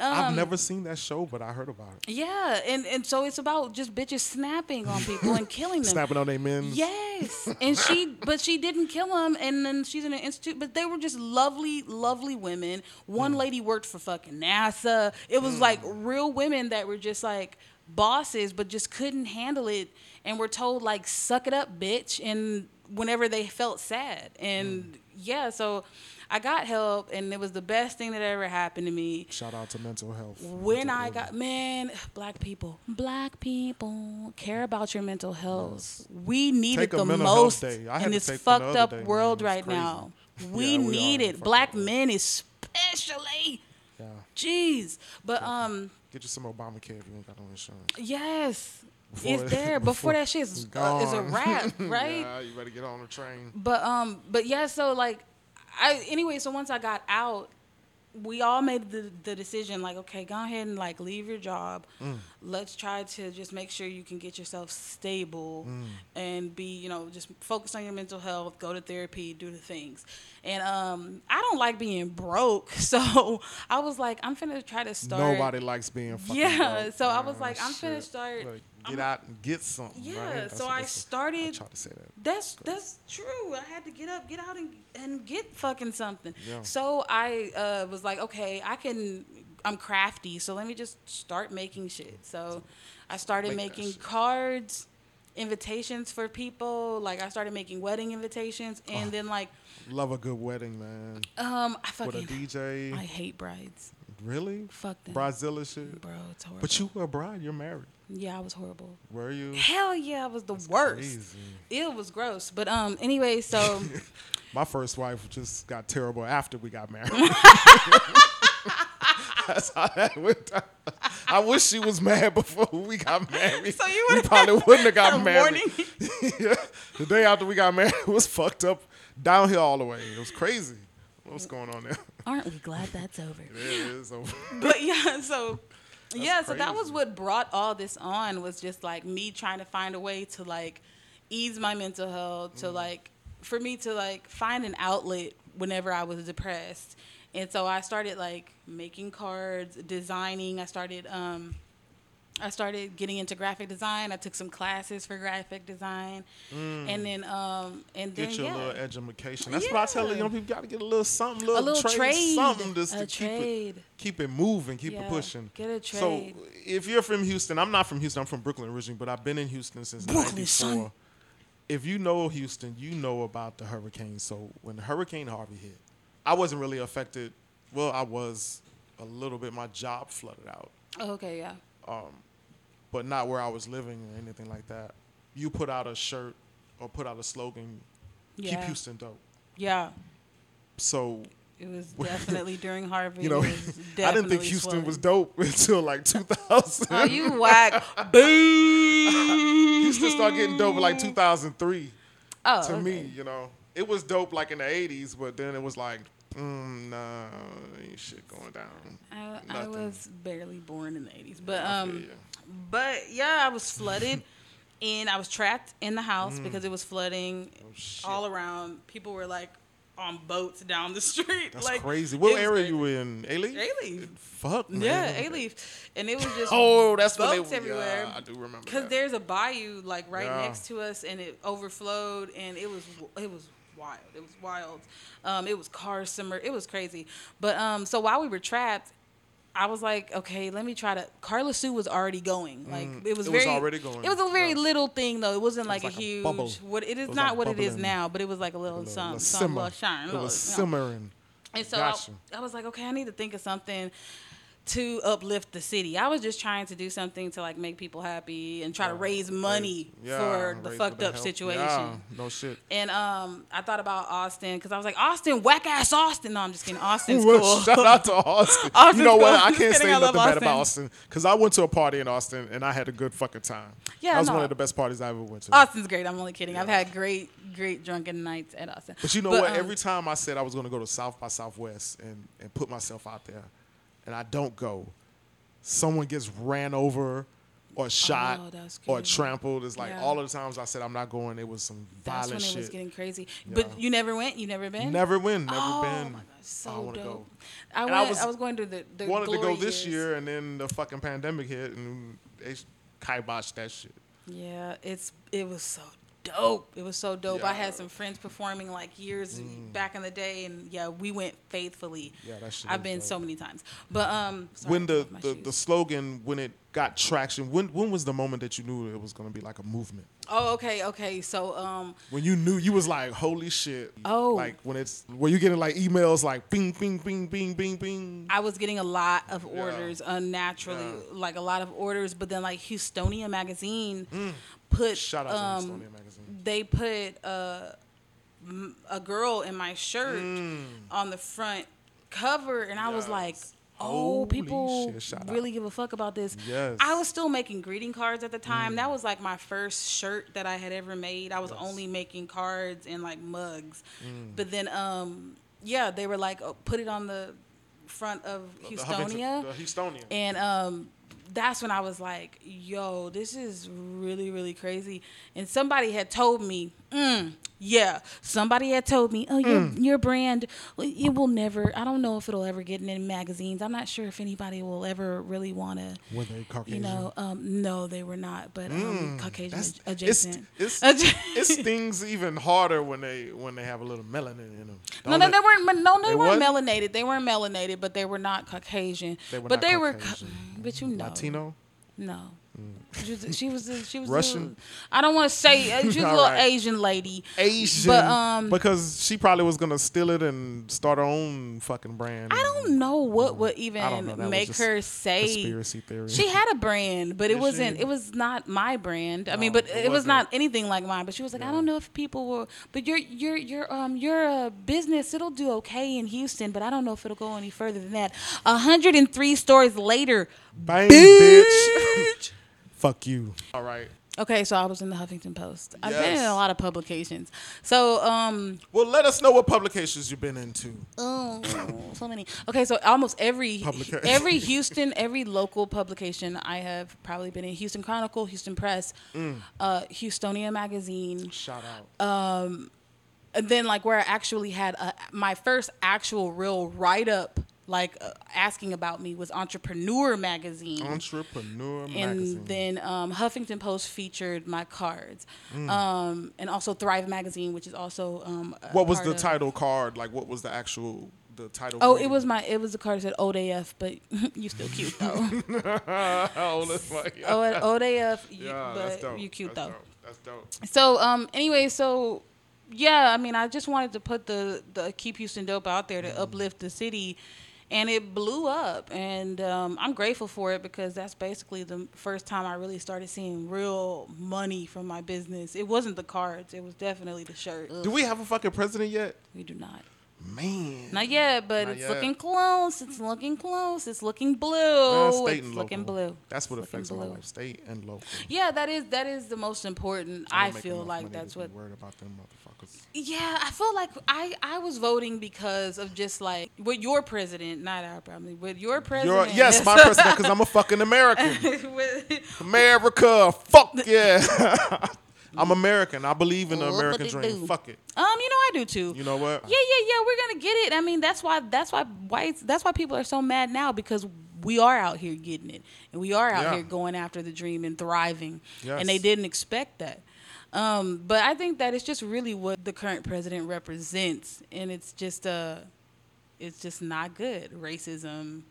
B: Um,
A: I've never seen that show, but I heard about it.
B: Yeah, and and so it's about just bitches snapping on people and killing them.
A: Snapping on their men.
B: Yes, and she, but she didn't kill him, and then she's in an institute. But they were just lovely, lovely women. One
A: Hmm.
B: lady worked for fucking NASA. It was like real women that were just like bosses, but just couldn't handle it, and were told like, "Suck it up, bitch," and whenever they felt sad, and
A: Hmm.
B: yeah, so. I got help, and it was the best thing that ever happened to me
A: Shout out to mental health.
B: when
A: Mental
B: I got man, black people, black people care about your mental health. We need
A: Take
B: it the most
A: day. I had
B: in this
A: take one the
B: fucked up
A: day,
B: world right
A: crazy.
B: now. We
A: we
B: need it. Black men especially.
A: Yeah.
B: Jeez. But um
A: Get you some Obamacare if you ain't got no insurance.
B: yes.
A: Before-
B: it's there before,
A: before
B: that shit is, uh, is a wrap, right?
A: yeah, you better get on the train.
B: But um, but yeah, so like, I anyway. So once I got out, we all made the the decision like, okay, go ahead and like leave your job.
A: Mm.
B: Let's try to just make sure you can get yourself stable
A: Mm.
B: and be, you know, just focus on your mental health, go to therapy, do the things. And um, I don't like being broke, so I was like, I'm finna try to start.
A: Nobody likes being fucking
B: Yeah,
A: broke,
B: so I was like, I'm
A: Shit.
B: start-
A: Better
B: I'm-
A: Get out and get something.
B: Yeah,
A: right?
B: So I started-
A: I try to say that.
B: That's that's true. I had to get up, get out, and, and get fucking something.
A: Yeah.
B: So I uh, was like, okay, I can. I'm crafty, so let me just start making shit. So I started
A: Make
B: making cards, invitations for people. Like I started making wedding invitations, and then like,
A: Love a good wedding, man.
B: um, I fucking
A: With a DJ.
B: I hate brides.
A: really?
B: Fuck them,
A: Bridezilla shit.
B: bro. It's horrible.
A: But you were a bride. You're married.
B: Yeah, I was horrible.
A: Were you?
B: Hell yeah, I was the worst.
A: Crazy.
B: It was gross. But um, anyway, so
A: My first wife just got terrible after we got married. That's how that went down. I wish she was mad before we got married.
B: So you
A: we probably wouldn't have got married. yeah. The day after we got married, was fucked up downhill all the way. It was crazy. What's going on there?
B: aren't we glad that's over?
A: It is over.
B: but yeah, so yeah, so that was what brought all this on was just like me trying to find a way to like ease my mental health,
A: Mm.
B: to like for me to like find an outlet whenever I was depressed. And so I started like making cards, designing. I started um I started getting into graphic design. I took some classes for graphic design. And then um and then
A: Mm. Get your
B: yeah.
A: little education. That's what I tell you.
B: Yeah.
A: You know, people got to get a little something, little,
B: little
A: trade,
B: trade.
A: something just
B: A
A: to keep it, keep it moving, keep
B: Yeah,
A: it pushing.
B: get a trade.
A: So if you're from Houston, I'm not from Houston. I'm from Brooklyn originally, but I've been in Houston since
B: Brooklyn,
A: '94.
B: son.
A: If you know Houston, you know about the hurricane. So when Hurricane Harvey hit, I wasn't really affected. Well, I was a little bit. My job flooded out,
B: Oh, okay, yeah.
A: But not where I was living or anything like that. You put out a shirt or put out a slogan, "Keep Houston dope."
B: Yeah.
A: So
B: It was definitely during Harvey.
A: you know, I didn't think Houston was dope until like 2000.
B: Oh, you whack. Boo.
A: Houston started getting dope in like 2003.
B: Oh,
A: to
B: okay.
A: me, you know, it was dope like in the 80s, but then it was like, mm, nah, ain't shit going down.
B: I, I was barely born in the 80s. But um. But yeah, I was flooded and I was trapped in the house because it was flooding
A: Mm. Oh,
B: all around. People were like on boats down the street.
A: That's
B: like
A: crazy. What area
B: crazy.
A: you in? Alief?
B: Alief.
A: Fuck, man.
B: Yeah, Alief. And it was just
A: Oh, that's what
B: boats
A: they
B: everywhere.
A: Yeah, I do remember
B: Because there's a bayou like right
A: Yeah.
B: next to us, and it overflowed, and it was it was wild. It was wild. Um, it was cars submerged. It was crazy. But um, so while we were trapped, I was like, okay, let me try to. Carla Sue was already going. Like it was
A: Mm. It was already going,
B: It was a very
A: yeah.
B: little thing though. It wasn't like,
A: like
B: a huge.
A: bubble.
B: What it is
A: It
B: not
A: like
B: what it is now, but it was like a little
A: A little-
B: some
A: a
B: some
A: simmer.
B: little shine.
A: It
B: little,
A: was
B: you know.
A: simmering.
B: And so
A: Gotcha.
B: I, I was like, okay, I need to think of something to uplift the city. I was just trying to do something to like make people happy and try to raise money
A: Yeah,
B: for the
A: raise
B: fucked
A: the
B: up
A: help.
B: situation.
A: Yeah, no shit.
B: And um, I thought about Austin because I was like, Austin, whack ass Austin. No, I'm just kidding. Austin's
A: Well,
B: cool.
A: Shout out to Austin.
B: Austin's
A: you know what? I can't say
B: I
A: nothing bad about Austin because I went to a party in Austin and I had a good fucking time.
B: Yeah,
A: that was
B: no.
A: one of the best parties I ever went to.
B: Austin's great. I'm only kidding. I've had great, great drunken nights at Austin.
A: But you know what?
B: um,
A: Every time I said I was going to go to South by Southwest and, and put myself out there, and I don't go, someone gets ran over or oh, shot
B: Oh,
A: or trampled. It's like
B: Yeah.
A: all of the times I said I'm not going, it was some violent that's
B: when it
A: shit.
B: was getting crazy.
A: Yeah.
B: But you never went. You never been.
A: Never went. never
B: oh,
A: been.
B: my God, so
A: I
B: dope.
A: go.
B: I went.
A: I
B: I
A: was-
B: was, going to the, the
A: Wanted to go this
B: years.
A: year, and then the fucking pandemic hit, and they kiboshed that shit.
B: Yeah, it's it was so dope. It was so dope. I
A: Yeah. Mm.
B: had some friends performing like years back in the day, and yeah, we went faithfully.
A: Yeah, that shit
B: I've been
A: dope.
B: so many times. But um, sorry,
A: when the, the,
B: shoes.
A: the slogan when it got traction when when was the moment that you knew it was going to be like a movement
B: oh okay okay so um
A: when you knew you was like holy shit
B: Oh.
A: like when it's were you getting like emails like bing bing bing bing bing bing
B: I was getting a lot of
A: Yeah.
B: orders unnaturally,
A: Yeah.
B: like a lot of orders. But then like Houstonia magazine put
A: Mm. shout out to
B: um,
A: Houstonia magazine
B: they put uh, m- a girl in my shirt on the front cover, and I was like,
A: Mm.
B: "Oh,
A: Holy
B: people
A: shit, shout out.
B: really give a fuck about this."
A: Yes.
B: I was still making greeting cards at the time. That was like my first shirt that I had ever made. I was
A: Yes.
B: only making cards and like mugs,
A: Mm.
B: but then um, yeah, they were like, oh, "Put it on the front of Houstonia."
A: the Houstonia
B: And um, that's when I was like, yo, this is really, really crazy. And somebody had told me, mm, yeah, somebody had told me, oh, your,
A: Mm.
B: your brand, it will never, I don't know if it'll ever get in any magazines. I'm not sure if anybody will ever really want to,
A: were they
B: you
A: Caucasian
B: know, um, no, they were not, but um, Caucasian
A: Mm. That's-
B: ad-
A: it's,
B: adjacent.
A: it's,
B: Adja-
A: it's things even harder when they when they have a little melanin in them.
B: No, no, they weren't. No, they,
A: They
B: weren't
A: what?
B: melanated. They weren't melanated, but they were not Caucasian.
A: They were
B: but
A: not
B: they were,
A: Caucasian.
B: but you know,
A: Latino.
B: No, was she was a- she was
A: Russian?
B: I don't want to say she was a little
A: right.
B: Asian lady.
A: Asian,
B: But, um,
A: because she probably was gonna steal it and start her own fucking brand.
B: I don't know what would even
A: I don't know. That was
B: make her say
A: conspiracy theory.
B: She had a brand, but it
A: Did
B: wasn't.
A: she?
B: It was not my brand. I mean, but
A: it
B: it, was
A: wasn't.
B: anything like mine. But she was like, I don't know if people will. But your your your um your business it'll do okay in Houston, but I don't know if it'll go any further than that. hundred and three stores later.
A: Bang, bitch. Fuck you. All right.
B: Okay, so I was in the Huffington Post. I've been in a lot of publications. So um
A: Well, let us know what publications you've been into.
B: Oh, so many. Okay, so almost every
A: Publica-
B: every Houston, every local publication I have probably been in Houston Chronicle, Houston Press,
A: Mm.
B: uh, Houstonia Magazine,
A: Shout out.
B: Um, and then like where I actually had a, my first actual real write up, like uh, asking about me, was Entrepreneur Magazine.
A: Entrepreneur magazine.
B: and
A: magazine.
B: then um, Huffington Post featured my cards,
A: Mm.
B: um, and also Thrive Magazine, which is also um,
A: what was the title card? Like, what was the actual the title?
B: Oh,
A: grade?
B: it was my it was the card that said ODF, but you still cute though.
A: oh, that's my, yeah,
B: at ODF, you,
A: yeah,
B: but
A: that's dope.
B: you cute
A: that's
B: though.
A: Dope. That's dope.
B: So um, anyway, so yeah, I mean, I just wanted to put the the keep Houston dope out there to uplift the city. And it blew up, and um, I'm grateful for it because that's basically the first time I really started seeing real money from my business. It wasn't the cards; it was definitely the shirt.
A: Do we have a fucking president yet?
B: We do not.
A: Man.
B: Not yet, but
A: Not
B: it's
A: yet.
B: looking close. It's looking close. It's looking blue.
A: Uh, state
B: it's
A: and
B: looking
A: local.
B: blue.
A: That's what
B: It's
A: affects my
B: blue.
A: life. State and local.
B: Yeah, that is that is the most important.
A: I
B: I feel like that's
A: to be
B: what.
A: Worried about them motherfuckers.
B: Yeah, I feel like I I was voting because of just like with your president, not our probably with your president.
A: yes, my president, because I'm a fucking American.
B: With-
A: America, fuck yeah. I'm American. I believe in the American dream.
B: do?
A: Fuck it.
B: um, you know I do too.
A: You know what?
B: Yeah, yeah, yeah. We're gonna get it. I mean, that's why that's why whites that's why people are so mad now because we are out here getting it and we are out
A: Yeah.
B: here going after the dream and thriving.
A: Yes.
B: And they didn't expect that. Um, but I think that it's just really what the current president represents, and it's just uh, it's just not good. Racism,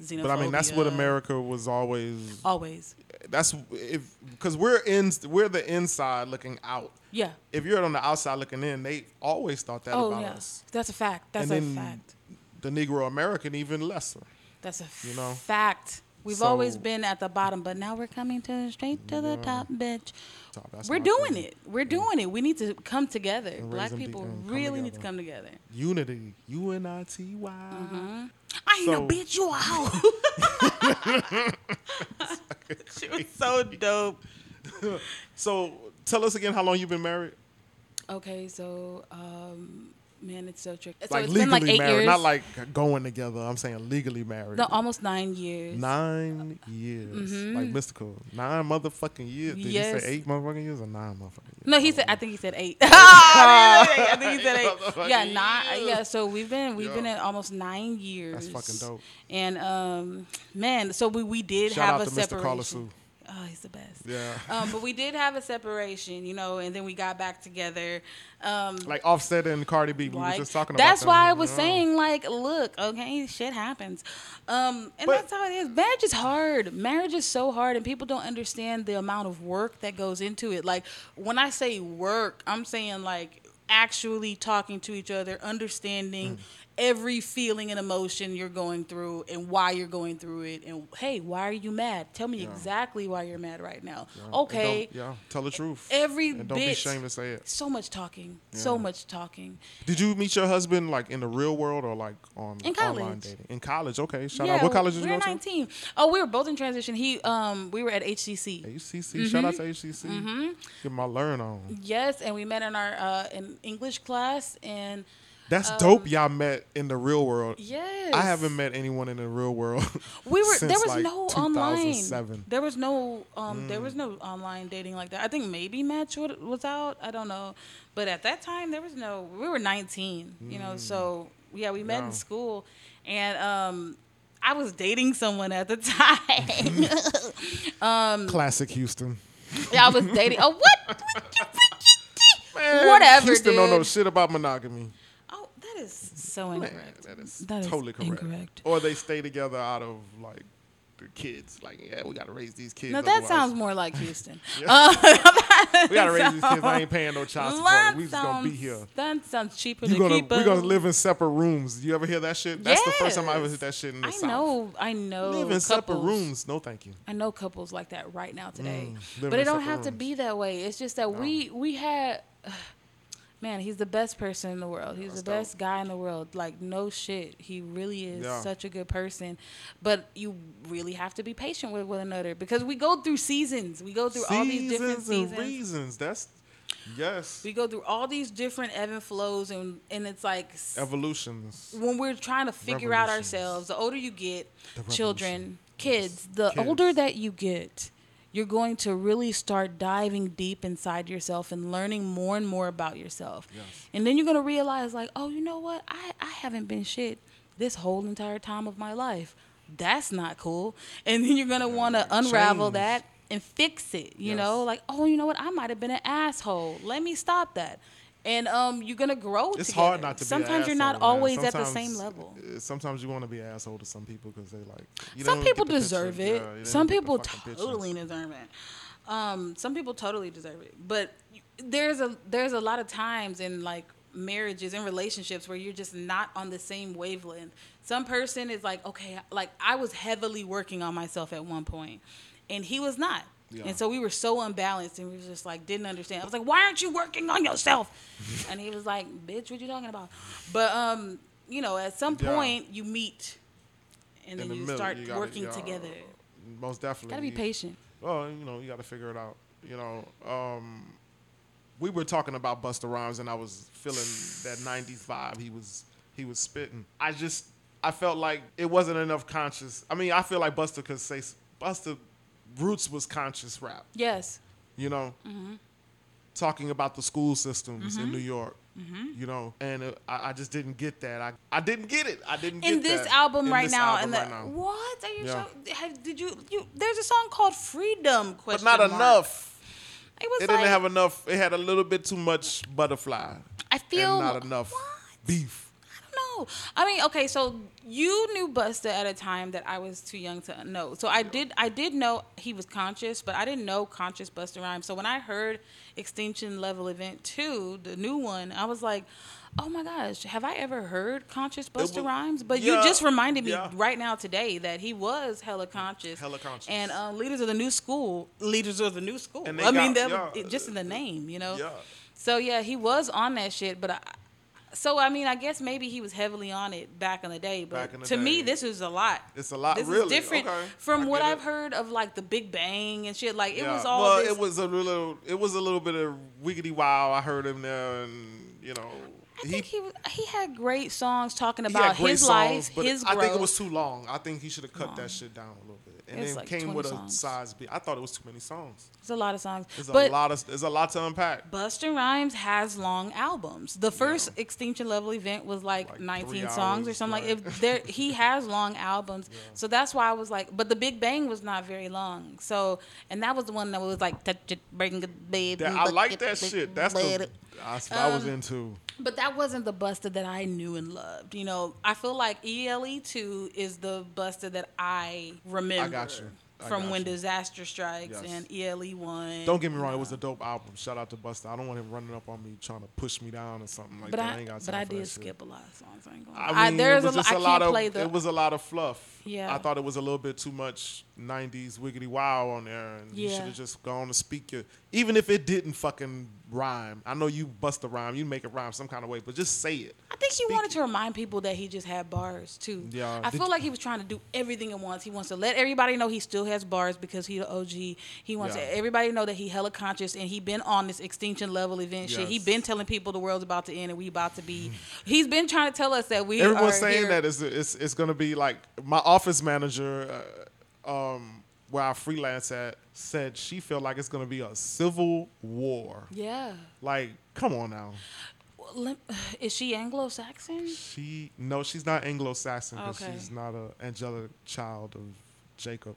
B: xenophobia.
A: But I mean, that's what America was always.
B: always.
A: That's if because we're in, we're the inside looking out.
B: Yeah.
A: If you're on the outside looking in, they always thought that
B: Oh
A: about
B: yeah.
A: us.
B: That's a fact. That's
A: And
B: a
A: then
B: fact.
A: The Negro American even lesser.
B: That's a
A: You know?
B: fact. We've always been at the bottom, but now we're coming to straight to the top, bitch.
A: Top, that's
B: We're doing
A: thing.
B: it. We're doing it. We need to come together.
A: And
B: Black people
A: deep and come
B: really need to come together.
A: Unity. U N I T Y.
B: I ain't no
A: So-
B: bitch. You a hoe. she was so dope.
A: So tell us again how long you've been married.
B: Okay, so um, man, it's so tricky. So
A: like
B: it's
A: legally
B: been like eight
A: married,
B: years.
A: not like going together. I'm saying legally married.
B: no, almost nine years.
A: Nine uh, uh, years. Mm-hmm. Like mystical. Nine motherfucking years. Did
B: Yes.
A: he say eight motherfucking years or nine motherfucking years?
B: No, he said. I think he said eight. I think he said eight. Yeah, nine.
A: Uh, years.
B: Yeah, so we've been we've been
A: Yeah.
B: at almost nine years.
A: That's fucking dope.
B: And um, man, so we we did
A: Shout
B: have
A: out
B: a
A: to Mr.
B: separation. Oh, he's the best.
A: Yeah.
B: Um, but we did have a separation, you know, and then we got back together. Um,
A: Like Offset and Cardi B. We were just talking about
B: that's
A: them,
B: why I was saying, like, look, okay, shit happens, um, and
A: But-
B: that's how it is. Marriage is hard. Marriage is so hard, and people don't understand the amount of work that goes into it. Like when I say work, I'm saying like actually talking to each other, understanding
A: Mm.
B: Every feeling and emotion you're going through and why you're going through it and hey why are you mad tell me
A: Yeah.
B: exactly why you're mad right now
A: Yeah.
B: Okay
A: Yeah. Tell the truth.
B: every
A: and don't be ashamed to say it.
B: so much talking so much talking
A: Did you meet your husband like in the real world or like on
B: In
A: online
B: college.
A: dating? In college, okay. Shout out. What college did you
B: were
A: go to?
B: 19 oh we were both in transition he um we were at hcc
A: HCC. Shout out to HCC. Mm-hmm. Get my learn on.
B: yes and we met in our uh in english class and
A: That's
B: Um,
A: dope. Y'all met in the real world.
B: yes
A: I haven't met anyone in the real world.
B: we were there was
A: like,
B: no online
A: 2007.
B: there was no um there
A: Mm.
B: was no online dating like that i think maybe match was out i don't know but at that time there was no we were 19 you know so yeah we met
A: Mm.
B: In school and um i was dating someone at the time
A: Classic Houston.
B: Yeah, I was dating. Oh, what? What
A: Man,
B: Whatever,
A: Houston don't know shit about monogamy.
B: That is so
A: Man,
B: incorrect.
A: that is
B: That is
A: totally correct.
B: incorrect.
A: Or they stay together out of like the kids. Like, yeah, we gotta raise these kids.
B: No, that
A: otherwise-
B: sounds more like Houston.
A: We gotta raise these kids. I ain't paying no child support.
B: That
A: We just gonna be
B: sounds-
A: here.
B: That sounds cheaper
A: You
B: to
A: gonna
B: keep
A: we gonna live in separate rooms. You ever hear that shit? That's the first time I ever heard that shit in the South.
B: I
A: South.
B: know, I know.
A: Live in separate
B: couples-
A: rooms. No, thank you.
B: I know couples like that right now today,
A: Mm, live
B: but
A: in
B: it don't
A: separate
B: have to
A: rooms.
B: be that way. It's just that we we had, man, he's the best person in the world. He's
A: That's
B: the best guy in the world. Like no shit, he really is
A: Yeah.
B: such a good person. But you really have to be patient with one another because we go through seasons. We go through all these different
A: Seasons and reasons. That's yes.
B: We go through all these different ebb and flows, and and it's like
A: Evolutions.
B: when we're trying to figure out ourselves, the older you get, children, kids, the
A: Kids.
B: older that you get, you're going to really start diving deep inside yourself and learning more and more about yourself.
A: Yes.
B: And then you're going to realize, like, oh, you know what? I, I haven't been shit this whole entire time of my life. That's not cool. And then you're going to want to unravel
A: Change.
B: that and fix it. You
A: Yes.
B: know, like, oh, you know what? I might have been an asshole. Let me stop that. And um, you're gonna grow.
A: It's
B: together.
A: hard not to be.
B: Sometimes you're not always at the same level.
A: Sometimes you want to be an asshole to some people because they like. You
B: Some people deserve
A: picture.
B: it.
A: Yeah,
B: some
A: don't get the
B: people totally deserve it. Um, some people totally deserve it. But there's a there's a lot of times in like marriages and relationships where you're just not on the same wavelength. Some person is like, okay, like I was heavily working on myself at one point, and he was not.
A: Yeah.
B: And so we were so unbalanced, and we was just like didn't understand. I was like, "Why aren't you working on yourself?" and he was like, "Bitch, what you talking about?" But um, you know, at some
A: Yeah.
B: point you meet, and
A: In
B: then
A: the
B: you
A: middle,
B: start
A: you gotta-
B: working together.
A: Most definitely.
B: Gotta be
A: You-
B: patient.
A: Well, you know, you got to figure it out. You know, um, we were talking about Busta Rhymes, and I was feeling that '90s vibe he was he was spitting. I just I felt like it wasn't enough conscious. I mean, I feel like Busta could say Busta Roots was conscious rap.
B: Yes.
A: You know,
B: Mm-hmm.
A: talking about the school systems in New York. You know, and uh, I, I just didn't get that. I I didn't get it. I didn't get
B: in this
A: that
B: album
A: in
B: right
A: this
B: now,
A: album
B: and the
A: right now.
B: what are you?
A: Yeah.
B: So, have, did you? You there's a song called Freedom?
A: but
B: Question
A: not
B: mark.
A: enough.
B: It was
A: It
B: like
A: didn't have enough. It had a little bit too much butterfly.
B: I feel
A: not enough
B: What?
A: beef.
B: I know. I mean, okay, so you knew Busta at a time that I was too young to know. So I did I did know he was conscious, but I didn't know conscious Busta Rhymes. So when I heard Extinction Level Event 2, the new one, I was like, "Oh my gosh, have I ever heard conscious Busta
A: was-
B: Rhymes?" But
A: yeah,
B: you just reminded me
A: yeah.
B: right now today that he was hella conscious.
A: Hella conscious.
B: And uh, leaders of the new school, leaders of the new school. I mean,
A: got-
B: that
A: yeah.
B: it, just in the name, you know.
A: Yeah.
B: So yeah, he was on that shit, but I, so I mean, I guess maybe he was heavily on it back in the day. But
A: the
B: to me, this is a lot.
A: It's a lot,
B: This
A: really?
B: is different
A: Okay,
B: from what I've heard of like the Big Bang and shit. Like it
A: Yeah.
B: was all
A: well,
B: this.
A: it was a little. It was a little bit of wiggity wow. I heard him there, and you know,
B: I think he was, he had great songs talking about his
A: songs,
B: life,
A: but
B: h's
A: I
B: growth.
A: think it was too long. I think he should have cut
B: Long.
A: that shit down a little bit, and
B: It's
A: then
B: like
A: came
B: 20
A: with a
B: songs.
A: size B. I thought it was too many songs.
B: It's a lot of songs,
A: There's
B: but
A: a lot of. There's a lot to unpack.
B: Busta Rhymes has long albums. The first Extinction Level event was like,
A: Like
B: 19
A: three
B: songs or something
A: right.
B: like. If there, he has long albums, so that's why I was like. But the Big Bang was not very long. So, and that was the one that was like touch it, bring it, baby.
A: I like that shit. That's the. What I was
B: Um,
A: into.
B: But that wasn't the Busta that I knew and loved. You know, I feel like ELE two is the Busta that I remember.
A: you. I
B: From when
A: you.
B: disaster strikes
A: Yes.
B: and ELE one.
A: Don't get me wrong, it was a dope album. Shout out to Busta. I don't want him running up on me trying to push me down or something like
B: But
A: that.
B: I,
A: ain't got
B: but I did
A: shit.
B: skip a lot of songs. I.
A: I mean,
B: there's
A: it was
B: a,
A: just
B: I
A: a lot of
B: play the.
A: it was a lot of fluff.
B: Yeah.
A: I thought it was a little bit too much '90s wiggity wow on there, and you should have just gone to speak your. Even if it didn't fucking rhyme, I know you bust a rhyme, you make it rhyme some kind of way, but just say it.
B: I think he
A: Speak
B: wanted
A: it.
B: to remind people that he just had bars too.
A: Yeah.
B: I feel like he was trying to do everything at once. He wants to let everybody know he still has bars because he the OG. He wants
A: Yeah.
B: to everybody know that he hella conscious and he been on this extinction level event shit. He
A: Yes.
B: been telling people the world's about to end and we about to be. Mm. He's been trying to tell us that we.
A: Everyone's saying
B: here.
A: that it's, it's it's gonna be like my office manager, uh, um, where I freelance at, said she felt like it's gonna be a civil war.
B: Yeah.
A: Like, come on now.
B: Well, Is she Anglo-Saxon?
A: She no, she's not Anglo-Saxon because
B: Okay.
A: she's not a angelic child of Jacob.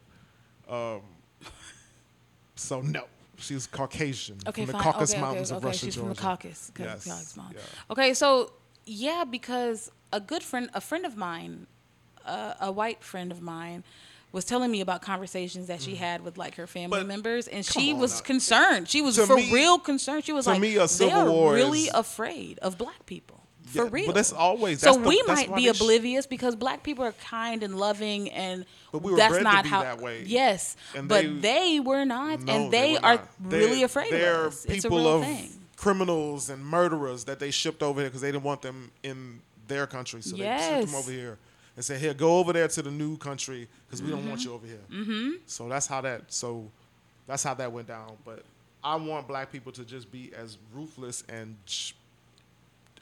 A: Um, so no, she's Caucasian
B: Okay,
A: from the
B: fine.
A: Caucasus
B: okay,
A: Mountains
B: okay,
A: of
B: okay.
A: Russia,
B: She's
A: Georgia.
B: from the Caucasus. Ca-
A: Yes,
B: Caucasus
A: yeah.
B: Okay, so yeah, because a good friend, a friend of mine, a white friend of mine, was telling me about conversations that she had with like her family
A: Mm. But
B: members, and she was
A: now.
B: concerned. She was
A: To
B: for
A: me-
B: real concerned. She was like,
A: me, a
B: they are really
A: is-
B: afraid of black people. For
A: Yeah,
B: real.
A: but that's always-
B: so
A: that's the-
B: we might be
A: they sh-
B: oblivious because black people are kind and loving, and
A: But we were
B: that's
A: bred to
B: not
A: be
B: how.
A: that way.
B: Yes,
A: And
B: but
A: they-
B: they, were not,
A: No,
B: and they,
A: were
B: are
A: not.
B: really
A: They're-
B: afraid
A: they're
B: of us. It's a real
A: of
B: thing.
A: criminals and murderers that they shipped over here because they didn't want them in their country, so they shipped them over here and said, "Here, go over there to the new country because we don't want
B: Mm-hmm.
A: you over here." Mm-hmm. So that's how that. So that's how that went down. But I want black people to just be as ruthless and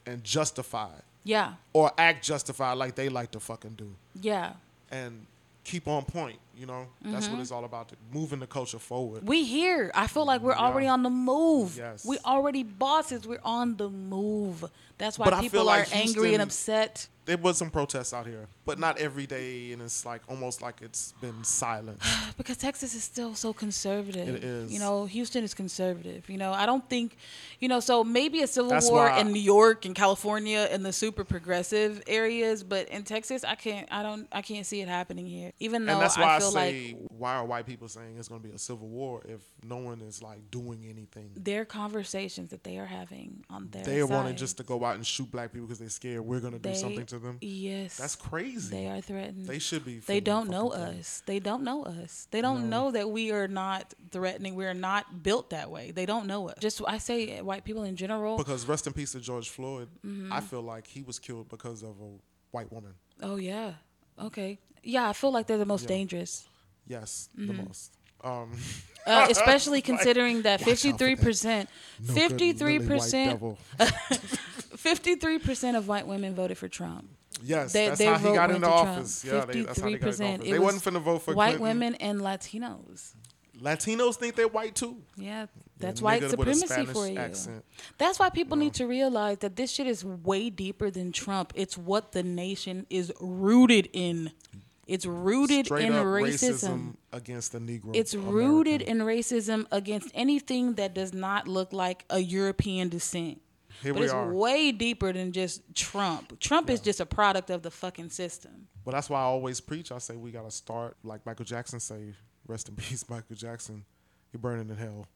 A: and justified
B: Yeah,
A: or act justified like they like to fucking do
B: yeah.
A: and keep on point. You know, that's
B: Mm-hmm.
A: what it's all about. Moving the culture forward.
B: We here. I feel like we're already on the move.
A: Yes.
B: We already bosses. We're on the move. That's why
A: But feel
B: people
A: like
B: are angry and upset.
A: there was some protests out here, but not every day, and it's like almost like it's been silent.
B: Because Texas is still so conservative.
A: It is.
B: You know, Houston is conservative. You know, I don't think, you know, so maybe a civil
A: That's
B: war in New York and California and the super progressive areas, but in Texas, I can't, I don't, I can't see it happening here. Even though
A: and that's why I,
B: I feel
A: say,
B: like
A: why are white people saying it's going to be a civil war if no one is like doing anything?
B: their conversations that they are having on their side.
A: They are wanting just to go out and shoot black people because they're scared we're going to do
B: they-
A: something to them.
B: Yes,
A: That's crazy.
B: They are threatened.
A: They should be.
B: They don't know us. They don't know us. They don't
A: No.
B: know that we are not threatening. We are not built that way. They don't know us. Just I say white people in general.
A: Because rest in peace to George Floyd.
B: Mm-hmm.
A: I feel like he was killed because of a white woman.
B: Oh yeah. Okay. Yeah, I feel like they're the most
A: Yeah.
B: dangerous.
A: Yes, the
B: Mm-hmm.
A: most. Um,
B: Uh, especially considering that
A: watch out for
B: fifty
A: that.
B: three percent,
A: fifty-three
B: percent, fifty three percent of white women voted for Trump.
A: Yes,
B: They-
A: that's
B: their
A: how he
B: vote
A: got
B: went
A: into
B: Trump.
A: office. Yeah, they, that's how they got into
B: 53%.
A: office. They
B: was
A: wasn't finna vote for
B: white
A: Clinton.
B: women and Latinos.
A: Latinos think they're white too.
B: Yeah, that's
A: nigga
B: white supremacy for you.
A: accent.
B: That's why people need to realize that this shit is way deeper than Trump. It's what the nation is rooted in. It's rooted
A: Straight
B: in
A: up
B: racism.
A: against the Negro.
B: It's rooted in racism against anything that does not look like a European descent.
A: Here
B: but
A: we
B: it's
A: are.
B: way deeper than just Trump. Trump is just a product of the fucking system.
A: But that's why I always preach. I say we gotta start like Michael Jackson say, "Rest in peace, Michael Jackson. You're burning in hell."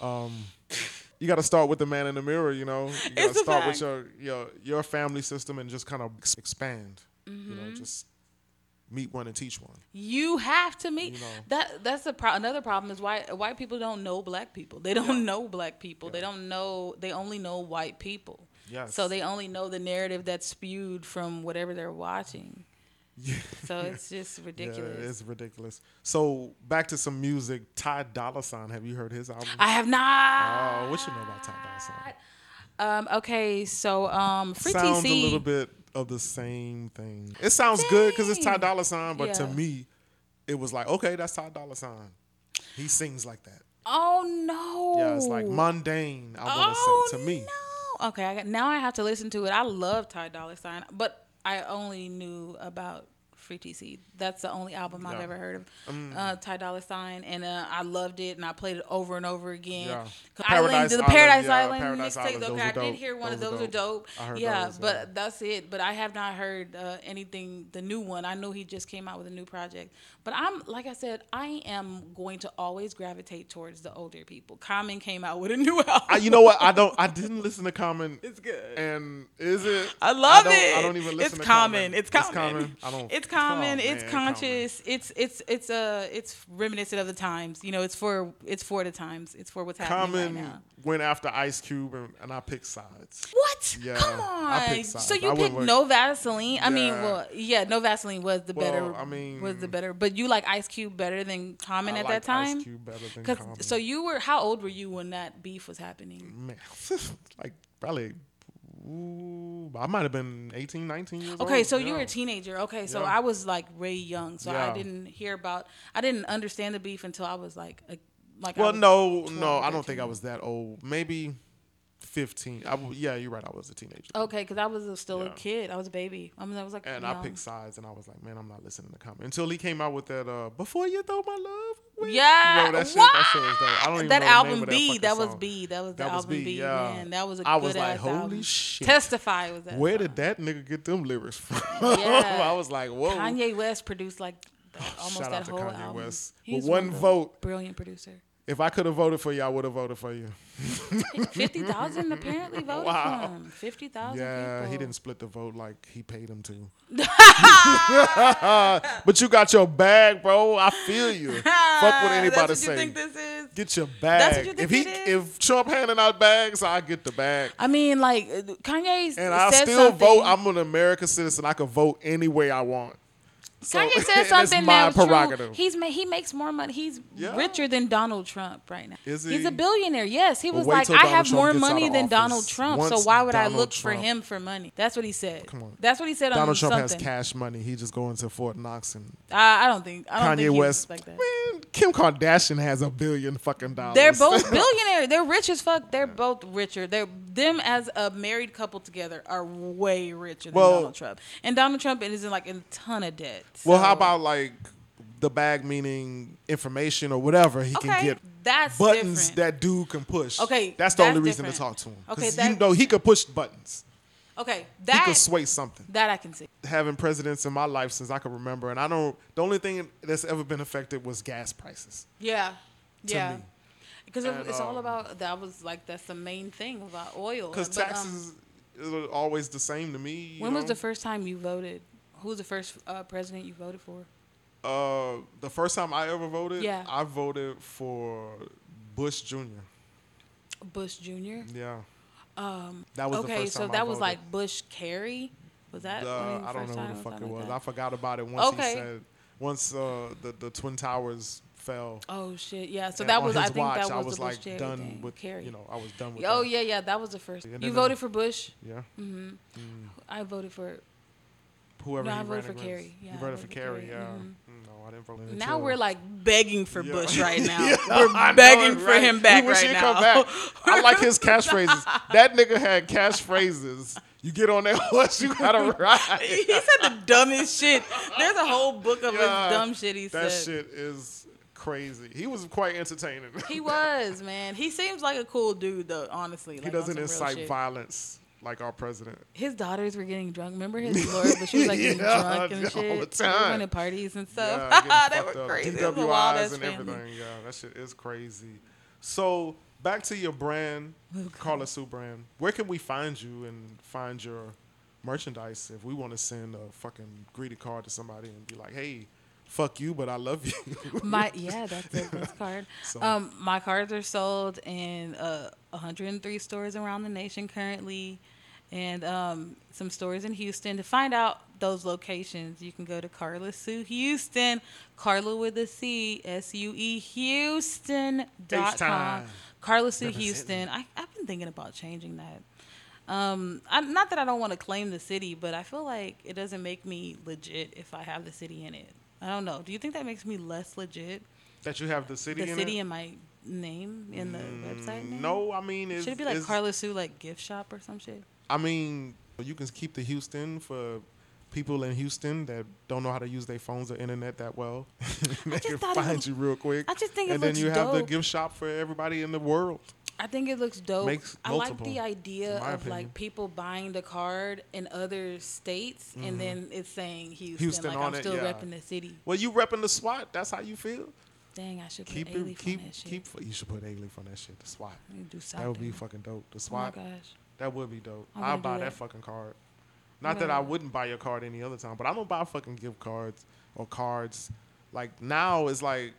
A: Um, you got to start with the man in the mirror. You know, you got to start with your your your family system and just kind of expand. You
B: Mm-hmm.
A: know, just meet one and teach one.
B: You have to meet
A: You know.
B: that. That's a pro- another problem is why white people don't know black people. They don't know black people. They don't know. They only know white people.
A: Yes.
B: So they only know the narrative that's spewed from whatever they're watching. Yeah. So it's just ridiculous.
A: Yeah, it's ridiculous. So back to some music. Ty Dolla Sign. Have you heard his album?
B: I have not.
A: Oh, what you know about Ty Dolla Sign?
B: Um. Okay. So um. Free
A: sounds
B: TC.
A: a little bit of the same thing. It sounds good because it's Ty
B: Dang.
A: Dolla Sign, but to me, it was like, okay, that's Ty Dolla Sign. He sings like that.
B: Oh no.
A: Yeah, it's like mundane. I want to
B: Oh,
A: say to me.
B: No. Okay. I got, now I have to listen to it. I love Ty Dolla Sign, but I only knew about Free TC. That's the only album I've ever heard of. uh, Ty Dolla Sign, and uh, I loved it, and I played it over and over again.
A: Yeah.
B: Island,
A: Paradise
B: the Paradise
A: yeah,
B: Island
A: Paradise
B: mixtape. Okay, I did hear one of
A: Those are
B: those are dope. Yeah,
A: those,
B: but
A: yeah.
B: that's it. But I have not heard uh, anything. The new one. I know he just came out with a new project. But I'm like I said, I am going to always gravitate towards the older people. Common came out with a new album.
A: I, you know what? I don't. I didn't listen to Common.
B: It's good.
A: And is it?
B: I love
A: don't,
B: it.
A: I don't even listen
B: it's
A: to
B: common. It's common.
A: It's common. I don't.
B: It's common.
A: Oh,
B: it's
A: man,
B: conscious. It's it's it's uh it's reminiscent of the times. You know, it's for it's for the times. It's for what's happening
A: Common
B: right now.
A: went after Ice Cube, and, and I picked sides.
B: What?
A: Yeah,
B: Come
A: I
B: on. So you
A: wouldn't
B: picked no Vaseline? I mean,
A: Yeah.
B: well, yeah, no Vaseline was the
A: Well,
B: better.
A: I mean-
B: was the better. But you like Ice Cube better than Common
A: I
B: at that time?
A: Ice Cube better than Common.
B: so you were how old were you when that beef was happening?
A: man, like probably. Ooh, I might have been 18, 19 years old.
B: Okay, so you were a teenager. Okay, so
A: Yeah.
B: I was like way young, so I didn't hear about. I didn't understand the beef until I was like, a, like.
A: Well, no,
B: 12
A: no, I don't think I was that old. Maybe fifteen. I w- yeah, you're right. I was a teenager.
B: Okay, because I was a- still a kid. I was a baby. I, mean, I was like,
A: And I picked sides, and I was like, man, I'm not listening to Common until he came out with that. uh Before you throw my love. away.
B: Yeah,
A: you know, that shit. That shit was dope. I don't even
B: that
A: know
B: album B. That was
A: song.
B: B. That was the
A: That was
B: album
A: B,
B: B.
A: yeah.
B: Man, that was a
A: I
B: good
A: was like,
B: ass
A: holy
B: album.
A: shit.
B: Testify was that.
A: Where
B: song.
A: did that nigga get them lyrics from?
B: Yeah.
A: I was like, whoa.
B: Kanye West produced like that almost
A: Shout
B: that
A: out to
B: whole
A: Kanye
B: album.
A: West.
B: He's
A: With one vote.
B: brilliant producer.
A: If I could have voted for you, I would have voted for you.
B: Fifty thousand apparently voted
A: Wow.
B: for him. Fifty thousand.
A: Yeah,
B: people.
A: he didn't split the vote like he paid him to. but you got your bag, bro. I feel you. Fuck what anybody
B: That's what
A: say.
B: you think this is?
A: Get your bag.
B: you
A: if he if Trump handing out bags, I get the bag.
B: I mean, like uh, Kanye
A: And I still
B: something.
A: vote. I'm an American citizen. I can vote any way I want. So,
B: Kanye said something that was true. He's ma- he makes more money. He's
A: Yeah.
B: richer than Donald Trump right now.
A: Is he?
B: He's a billionaire. Yes, he was
A: wait
B: like, I
A: Donald
B: have
A: Trump
B: more money than. Donald Trump. so why would I
A: Donald
B: look for him for money? That's what he said.
A: Come on.
B: That's what he said
A: Donald
B: on
A: Trump has cash money. He just going to Fort Knox and
B: I, I don't think. I don't
A: Kanye
B: think
A: West.
B: like.
A: Man, Kim Kardashian has a billion fucking dollars.
B: They're both billionaires. They're rich as fuck. They're both richer. They're them as a married couple together are way richer than
A: Well-
B: Donald Trump. And Donald Trump is in like a ton of debt.
A: well, how about like the bag meaning information or whatever he can get
B: that's
A: buttons
B: different.
A: that dude can push.
B: Okay,
A: that's the
B: that's
A: only reason to talk to him.
B: Okay, that-
A: you know he could push buttons.
B: Okay, that He
A: could sway something.
B: that I can see.
A: Having presidents in my life since I can remember, and I don't. The only thing that's ever been affected was gas prices.
B: Yeah, yeah.
A: me.
B: Because it- it's all
A: um,
B: about that was like that's the main thing about oil.
A: Because
B: um,
A: taxes are always the same to me.
B: when was the first time you voted? Who was the first uh, president you voted for?
A: Uh, the first time I ever voted,
B: Yeah.
A: I voted for Bush Jr.
B: Bush Jr.
A: Yeah,
B: Um,
A: that was the
B: okay,
A: first
B: so
A: time I
B: that was
A: voted.
B: like Bush Kerry. Was that?
A: The-
B: the
A: I don't know who the fuck it
B: something like
A: was. I forgot about it once
B: Okay.
A: he said once uh, the the twin towers fell.
B: Oh shit! Yeah. So that was. I think
A: watch,
B: that
A: I
B: was,
A: was
B: the
A: like
B: Bush
A: done
B: thing.
A: with
B: Kerry.
A: you know I was done with.
B: Oh
A: that.
B: yeah, yeah. That was the first. You
A: then
B: voted for Bush.
A: yeah.
B: I voted for.
A: Whoever
B: No, I voted for
A: against.
B: Kerry. Yeah,
A: you voted for
B: for
A: Kerry.
B: Kerry,
A: Yeah.
B: mhm.
A: Mm, No, I didn't vote.
B: Now
A: until-
B: we're like begging for
A: Yeah.
B: Bush right now.
A: Yeah,
B: We're
A: I know
B: begging for
A: right?
B: him back
A: we wish
B: right
A: he'd
B: now.
A: Come back. I like his catchphrases. That nigga had catchphrases. You get on that horse, you gotta ride.
B: he said the dumbest shit. There's a whole book of
A: Yeah,
B: his dumb shit he
A: That
B: said.
A: That shit is crazy. He was quite entertaining.
B: He was man. He seems like a cool dude though. Honestly, like,
A: he doesn't incite violence like our president.
B: His daughters were getting drunk. Remember his Laura, but she was like getting
A: Yeah,
B: drunk and
A: all
B: shit.
A: the
B: They were
A: time.
B: going to parties and stuff.
A: Yeah, getting
B: that
A: fucked
B: were
A: up.
B: crazy. It was a
A: DWIs and
B: family.
A: everything. Yeah, that shit is crazy. So back to your brand, oh, Carla Sue brand. Where can we find you and find your merchandise if we want to send a fucking greeting card to somebody and be like, hey, fuck you, but I love you.
B: My yeah, that's the best card.
A: So-
B: Um, my cards are sold in uh 103 stores around the nation currently, and um some stores in Houston. To find out those locations, you can go to Carla Sue Houston, Carla with a C, S U E Houston dot com. Carla Sue Houston. I I've been thinking about changing that. Um, I, not that I don't want to claim the city, but I feel like it doesn't make me legit if I have the city in it. I don't know. Do you think that makes me less legit?
A: that you have the city
B: the
A: in
B: city
A: it?
B: in my name in the mm, website name?
A: No, I mean, it's,
B: Should it be like Carla Sue like gift shop or some shit?
A: I mean, you can keep the Houston for people in Houston that don't know how to use their phones or internet that well. they
B: just
A: can find
B: was-
A: you real quick.
B: I just think it
A: and then you have the gift shop for everybody in the world.
B: I think it looks dope.
A: Makes
B: I like the idea of
A: opinion.
B: like people buying the card in other states and then it's saying Houston.
A: Mm-hmm. Houston
B: like I'm
A: it,
B: still
A: yeah.
B: repping the city.
A: Well, you repping the SWAT. That's how you feel.
B: Dang, I should
A: Keep
B: Alief
A: it. Keep
B: on that shit.
A: keep. You should put Alief on that shit. The SWAT.
B: I do
A: That would be fucking dope. The
B: Oh my
A: SWAT.
B: gosh.
A: that would be dope.
B: I'm
A: I'll buy that
B: that.
A: fucking card. Not that I wouldn't buy your card any other time, but I'm gonna buy fucking gift cards or cards. Like now it's like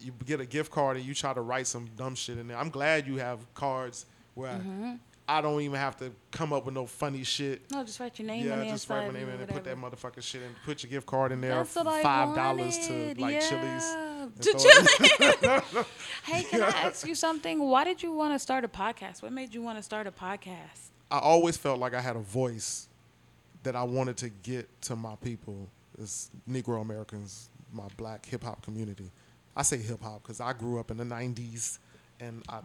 A: you get a gift card and you try to write some dumb shit in there. I'm glad you have cards where
B: Mm-hmm.
A: I don't even have to come up with no funny shit.
B: No, just write your name
A: yeah, just write my name in and put that motherfucking shit in. Put your gift card in there.
B: That's what
A: Five dollars to like
B: yeah.
A: Chili's.
B: To Chili's. hey, can I ask you something? Why did you want to start a podcast? What made you want to start a podcast?
A: I always felt like I had a voice that I wanted to get to my people, as Negro Americans, my black hip hop community. I say hip hop because I grew up in the '90s, and I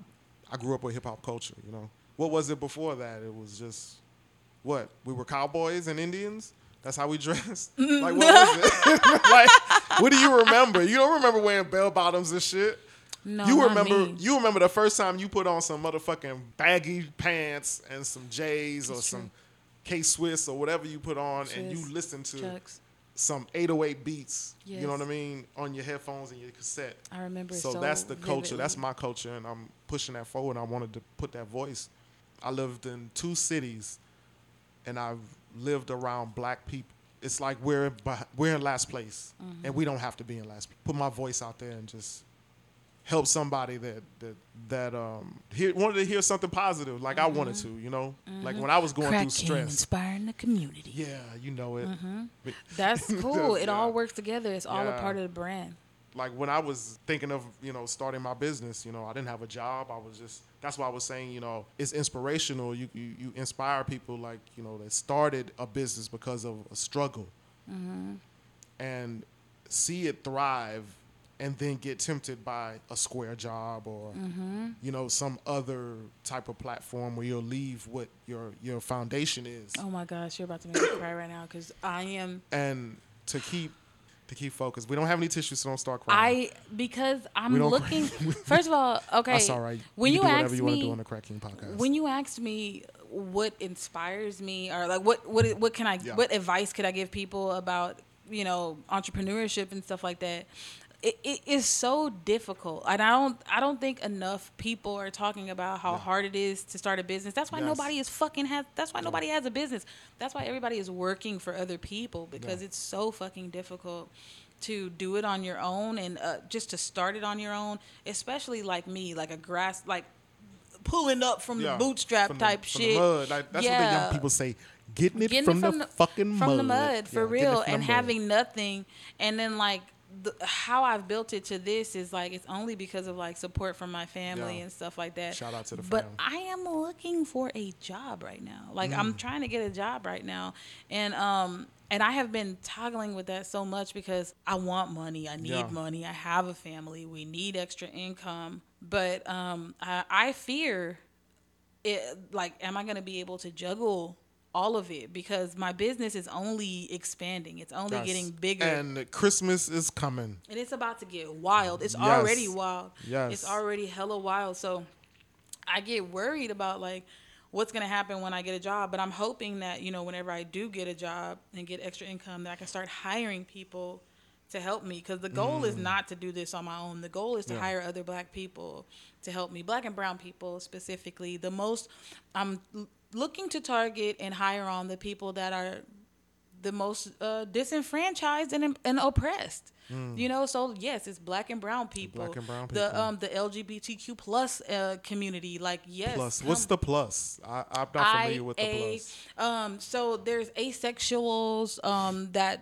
A: I grew up with hip hop culture. You know, what was it before that? It was just what we were cowboys and Indians. That's how we dressed. Mm-hmm. like what was it? like what do you remember? You don't remember wearing bell bottoms and shit.
B: No,
A: you remember
B: me.
A: you remember the first time you put on some motherfucking baggy pants and some J's or
B: That's
A: some. K Swiss or whatever you put on and you listened to
B: Chucks.
A: Some 808 beats. You know what I mean on your headphones and your cassette.
B: I remember
A: So,
B: so
A: that's the culture. That's my culture, and I'm pushing that forward. I wanted to put that voice. I lived in two cities, and I've lived around black people. It's like we're we're in last place,
B: Mm-hmm.
A: and we don't have to be in last. Put my voice out there and just help somebody that that that um hear, wanted to hear something positive, like I wanted to. You know, like when I was going through
B: Cracking,
A: stress.
B: inspiring the community.
A: Yeah, you know it. But-
B: That's cool. It all works together. It's all a part of the brand.
A: like when I was thinking of you know starting my business, you know I didn't have a job. I was just that's why I was saying you know it's inspirational. You you, you inspire people like you know that started a business because of a struggle, and see it thrive, and then get tempted by a square job or mm-hmm. you know some other type of platform where you'll leave what your your foundation is,
B: Oh my gosh, you're about to make me cry right now because I am.
A: and to keep to keep focused. We don't have any tissues, so don't start crying.
B: I because I'm looking. First of all, okay.
A: That's all right.
B: When
A: you,
B: you, asked
A: you want to
B: me,
A: do on the Crack King podcast.
B: when you asked me what inspires me or like what what what can I
A: Yeah.
B: what advice could I give people about you know entrepreneurship and stuff like that it, it is so difficult and I don't I don't think enough people are talking about how hard it is to start a business that's why
A: Yes.
B: nobody is fucking has that's why nobody has a business that's why everybody is working for other people because
A: Yeah.
B: it's so fucking difficult to do it on your own and uh, just to start it on your own especially like me like a grass like pulling up from
A: Yeah,
B: the bootstrap
A: from the-
B: type
A: from the
B: shit.
A: mud. Like, that's what the young people say. Getting it,
B: Getting
A: from,
B: it
A: the,
B: from the-
A: fucking
B: from
A: mud.
B: the mud for
A: Yeah,
B: real and having nothing and then like the, how I've built it to this is like it's only because of like support from my family
A: Yeah.
B: and stuff like that.
A: Shout out to the
B: But
A: fam.
B: I am looking for a job right now. Like
A: Mm.
B: I'm trying to get a job right now, and um and I have been toggling with that so much because I want money. I need
A: Yeah.
B: money. I have a family. We need extra income. But um I, I fear it like am i going to be able to juggle all of it because my business is only expanding it's only
A: Yes.
B: getting bigger and,
A: Christmas is coming.
B: And it's about to get wild it's
A: Yes.
B: already wild
A: Yes.
B: it's already hella wild so i get worried about like what's going to happen when i get a job but i'm hoping that you know whenever i do get a job and get extra income that i can start hiring people to help me because the goal is not to do this on my own the goal is to
A: Mm. Yeah.
B: hire other black people to help me black and brown people specifically the most i'm looking to target and hire on the people that are the most uh, disenfranchised and, and oppressed you know so yes it's black and brown people
A: Mm. black and brown people.
B: the um the lgbtq plus uh, community like yes
A: Plus, what's
B: come-
A: the plus? I, I'm not familiar with the
B: IA,
A: plus.
B: Um, so there's asexuals um, that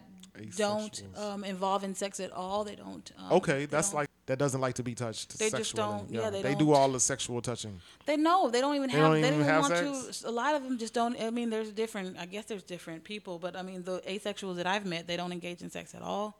B: don't um, involve in sex at all. They don't. Um,
A: Okay,
B: they
A: that's
B: don't-
A: like that doesn't like to be touched.
B: They just don't- yeah, they
A: do
B: don't.
A: all the sexual touching.
B: They know they don't even
A: They
B: have.
A: don't
B: they
A: even
B: don't
A: have
B: want
A: sex?
B: to. A lot of them just don't. I mean, there's different. I guess there's different people, but I mean, the asexuals that I've met, they don't engage in sex at all.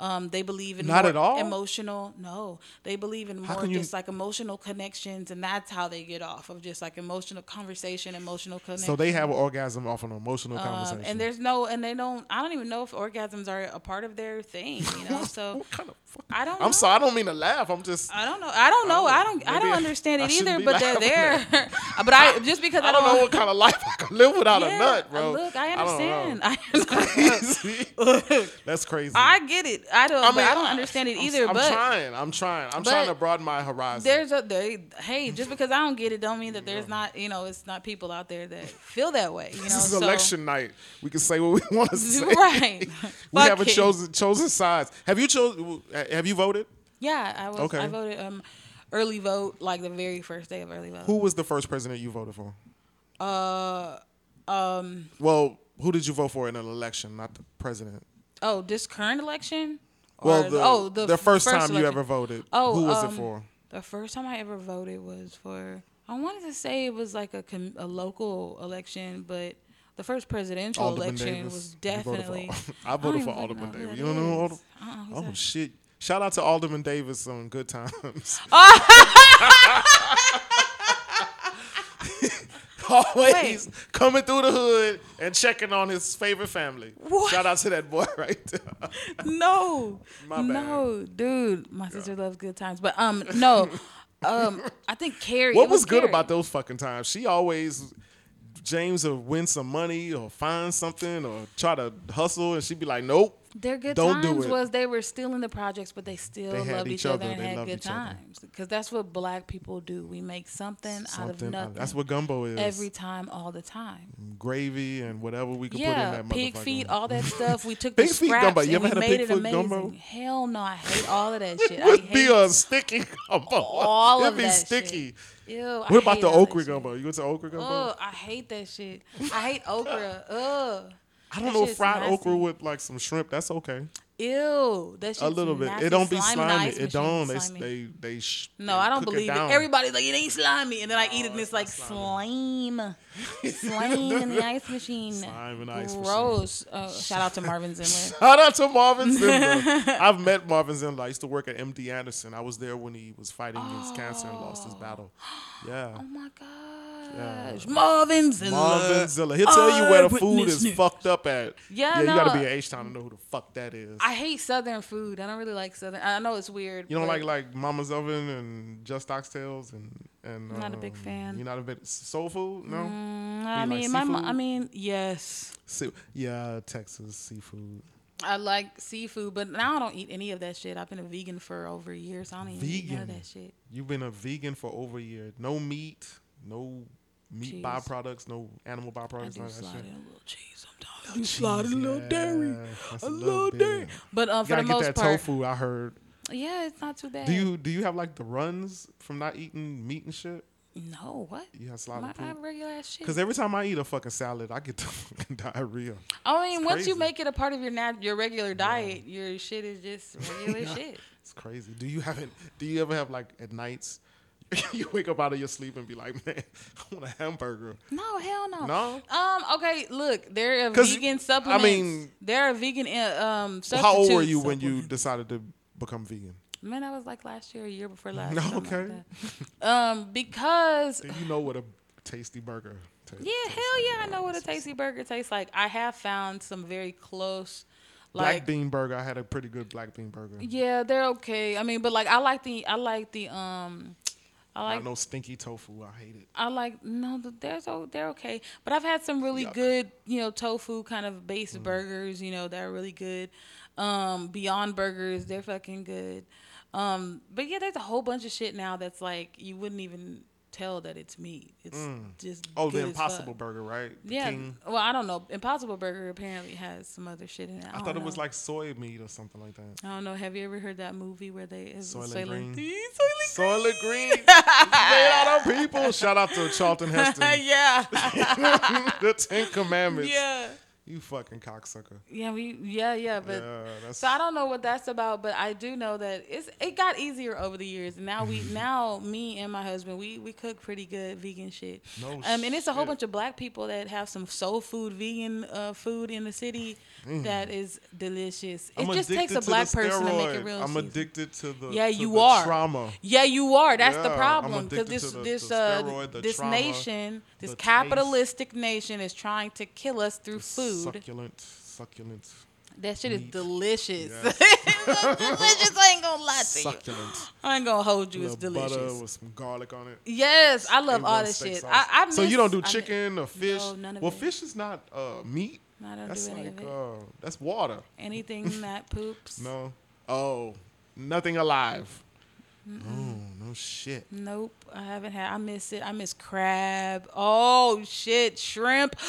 B: Um, they believe in
A: Not at all?
B: emotional. No, they believe in more
A: you-
B: just like emotional connections, and that's how they get off of just like emotional conversation, emotional connection.
A: So they have an orgasm off an emotional
B: Um,
A: conversation.
B: and there's no, and they don't. I don't even know if orgasms are a part of their thing. You know, so
A: what kind of?
B: I don't.
A: I'm sorry, I don't mean to laugh. I'm just.
B: I don't know. I don't know. I don't. I don't
A: I-
B: understand
A: I
B: it either. But they're there. but I just because I,
A: I don't know what kind of life I can live without
B: Yeah,
A: a nut, bro.
B: Look, I
A: don't know.
B: understand. I,
A: Crazy. That's crazy.
B: I get it. I don't.
A: I mean,
B: I don't understand it
A: I'm-
B: either.
A: I'm
B: but
A: trying. I'm trying. I'm trying to broaden my horizon.
B: there's a there. Hey, just because I don't get it, don't mean that there's not. You know, it's not people out there that feel that way. You know,
A: this is
B: so,
A: election night. We can say what we want to say.
B: Right.
A: we
B: Fuck
A: haven't
B: it.
A: chosen chosen sides. Have you chosen? Have you voted?
B: Yeah, I was.
A: Okay.
B: I voted um early vote like the very first day of early vote.
A: Who was the first president you voted for?
B: Uh, um.
A: Well, who did you vote for in an election, not the president?
B: Oh, this current election.
A: Well,
B: Or
A: the,
B: oh the,
A: the first, time you ever voted.
B: Oh,
A: who was
B: um,
A: it for?
B: The first time I ever voted was for. I wanted to say it was like a a local election, but the first presidential
A: Alderman
B: election
A: Davis.
B: was
A: You voted for-
B: definitely.
A: I voted for Alderman Davis. You don't know
B: Alderman?
A: Alder-
B: I don't know who's
A: Oh
B: that.
A: shit! Shout out to Alderman Davis on Good Times. Always coming through the hood and checking on his favorite family.
B: What?
A: Shout out to that boy right there.
B: No, no, dude. My sister loves good times, but um, no, um, I think Carrie.
A: What
B: it
A: was good
B: Carrie.
A: about those fucking times? She always James would win some money or find something or try to hustle, and she'd be like, "Nope,
B: Their good
A: Don't do
B: times
A: it.
B: was they were still in the projects, but they still
A: They
B: loved
A: each
B: other and
A: They
B: had good times. Because that's what black people do. We make something, out of
A: Something-
B: nothing.
A: That's what gumbo is.
B: every time, all the time.
A: gravy and whatever we could
B: Yeah,
A: put in that
B: pig feet, all that stuff. We took the
A: feet
B: scraps
A: gumbo. You
B: and
A: ever
B: we
A: had a
B: made
A: pig
B: it
A: foot
B: amazing.
A: gumbo?
B: Hell no, I hate all of that shit. I
A: Would be
B: hate
A: a sticky gumbo.
B: all
A: It'd
B: of
A: be
B: that
A: sticky.
B: shit. Ew, I
A: What about the okra gumbo? You went to okra gumbo?
B: Ugh, I hate that shit. I hate okra. Ugh.
A: I don't
B: that
A: know fried
B: nasty.
A: okra with like some shrimp. That's okay.
B: Ew, that shit's
A: a little bit. It don't be slimy. It don't. They
B: slimy.
A: they they. Sh-
B: No,
A: they
B: I don't believe it.
A: down.
B: Everybody's like, it ain't slimy. And then I eat it and it's like slime. slime in the ice machine.
A: Slime in the ice machine.
B: Gross. Uh, shout out to Marvin Zimmer.
A: Shout out to Marvin Zindler. I've met Marvin Zindler. I used to work at MD Anderson. I was there when he was fighting against cancer and lost his battle. Yeah.
B: Oh my gosh.
A: Yeah.
B: Marvin Zindler.
A: Marvin Zilla. He'll tell you where the food is
B: news.
A: fucked up at.
B: Yeah,
A: you gotta be an H town to know who the fuck that is.
B: I hate Southern food. I don't really like Southern. I know it's weird.
A: you don't like like Mama's Oven and Just Oxtails and and.
B: I'm not a big
A: um,
B: fan.
A: You're not a big soul food, no.
B: Mm, I
A: you like
B: mean, my I mean, yes.
A: Se- yeah, Texas seafood.
B: I like seafood, but now I don't eat any of that shit. I've been a vegan for over a year, so I don't even eat none of that shit.
A: You've been a vegan for over a year. No meat, no meat
B: Cheese.
A: byproducts, no animal
B: I
A: byproducts,
B: do
A: none of that
B: slide
A: shit.
B: in a little cheese sometimes. I do slide in a little dairy.
A: Yeah, that's
B: A
A: a
B: little
A: little
B: dairy.
A: bit.
B: But um,
A: You
B: for
A: gotta
B: the
A: get
B: most
A: that
B: part,
A: tofu. I heard.
B: yeah, it's not too bad.
A: Do you do you have like the runs from not eating meat and shit?
B: No, what?
A: You have
B: My,
A: slide
B: I
A: of
B: have regular ass shit.
A: Because every time I eat a fucking salad, I get the fucking diarrhea.
B: I mean, once you make it a part of your nat- your regular diet, your shit is just regular
A: Yeah.
B: shit.
A: It's crazy. Do you have it? Do you ever have like at nights? you wake up out of your sleep and be like, man, I want a hamburger.
B: No, hell no.
A: No?
B: Um. Okay. Look, there are vegan supplements.
A: I mean-
B: there are vegan uh, um.
A: How old were you when you decided to become vegan?
B: Man, I was like last year, a year before last.
A: No,
B: something like
A: okay.
B: Um, because
A: Do you know what a tasty burger tastes?
B: yeah,
A: tastes
B: hell
A: like?
B: yeah, I know what a tasty burger tastes like. I have found some very close,
A: Black
B: like
A: bean burger. I had a pretty good black bean burger.
B: yeah, they're okay. I mean, but like I like the I like the um, I
A: Not
B: like
A: no stinky tofu. I hate it.
B: I like no, th- there's oh, they're okay. But I've had some really
A: Yuck. Mm.
B: good, you know, tofu kind of based burgers. You know, that are really good. Um, Beyond Burgers, they're fucking good. Um, but yeah, there's a whole bunch of shit now that's like you wouldn't even tell that it's meat. It's mm. just
A: Oh,
B: good
A: the
B: as fuck.
A: Impossible Burger, right? The
B: Yeah.
A: King.
B: Well, I don't know. Impossible Burger apparently has some other shit in it. I,
A: I
B: don't
A: thought it was like soy meat or something like that.
B: I don't know. Have you ever heard that movie where they is it
A: Soylent Green.
B: Soylent
A: Soylent Green. Made out on people. Shout out to Charlton Heston.
B: yeah.
A: the Ten Commandments.
B: yeah.
A: You fucking cocksucker.
B: Yeah, we yeah, yeah, but
A: yeah,
B: so I don't know what that's about, but I do know that it's it got easier over the years. And now we now me and my husband we we cook pretty good vegan shit.
A: No
B: um, and it's a whole
A: shit.
B: bunch of black people that have some soul food vegan uh, food in the city that is delicious. It
A: Mm. I'm
B: just takes a black person to make it real.
A: I'm
B: season.
A: addicted to the
B: Yeah,
A: to
B: you
A: the
B: are.
A: trauma.
B: Yeah, you are. That's
A: Yeah,
B: the problem because this
A: the-
B: this
A: the
B: uh
A: steroid, the
B: this
A: trauma,
B: nation, this
A: the taste.
B: capitalistic nation is trying to kill us through food.
A: Succulent, succulent,
B: That shit is delicious.
A: Yes.
B: delicious. I ain't gonna lie to you. I ain't gonna hold you. It's delicious.
A: butter with some garlic on it.
B: Yes, I love all this shit. I, I
A: so you don't do
B: miss- I
A: chicken or fish?
B: No, none of
A: well,
B: it.
A: fish is not uh, meat.
B: No, I don't
A: That's
B: do any
A: like
B: of it.
A: uh, that's water.
B: Anything that poops.
A: No. Oh, nothing alive. Oh no shit.
B: Nope, I haven't had. I miss it. I miss crab. Oh shit, shrimp.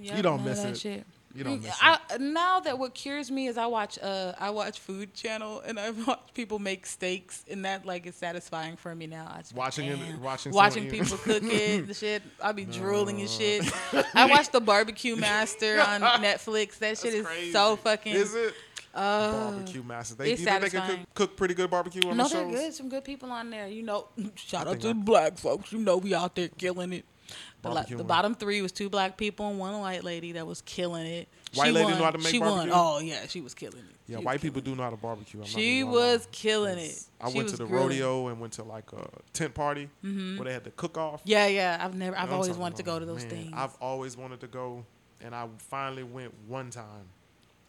B: Yep,
A: You don't miss
B: that
A: it.
B: Shit.
A: You don't miss
B: I, Now that what cures me is I watch uh I watch Food Channel and I watch people make steaks and that like is satisfying for me now. Just be like,
A: Watching it- watching
B: watching people cook it, the shit. I'll be drooling and shit. I watch the Barbecue Master on Netflix. That shit is
A: Crazy.
B: so fucking.
A: Is it?
B: Uh,
A: barbecue master. They,
B: it's
A: you think they can cook, cook pretty good barbecue on
B: no,
A: the
B: they're good. Some good people on there. You know, shout out to the black folks. You know, we out there killing it. The, la- the bottom three was two black people and one white lady that was killing it.
A: White
B: she
A: lady
B: won.
A: know how to make
B: She
A: barbecue?
B: won. Oh yeah, she was killing it.
A: Yeah,
B: She
A: white people
B: killing
A: do know how to barbecue. I'm
B: She was killing
A: Yes.
B: it.
A: I
B: She
A: went to the
B: grilling.
A: rodeo and went to like a tent party mm-hmm. where they had the cook off.
B: Yeah, yeah. I've never. I've always wanted to go to those
A: man,
B: things.
A: I've always wanted to go, and I finally went one time,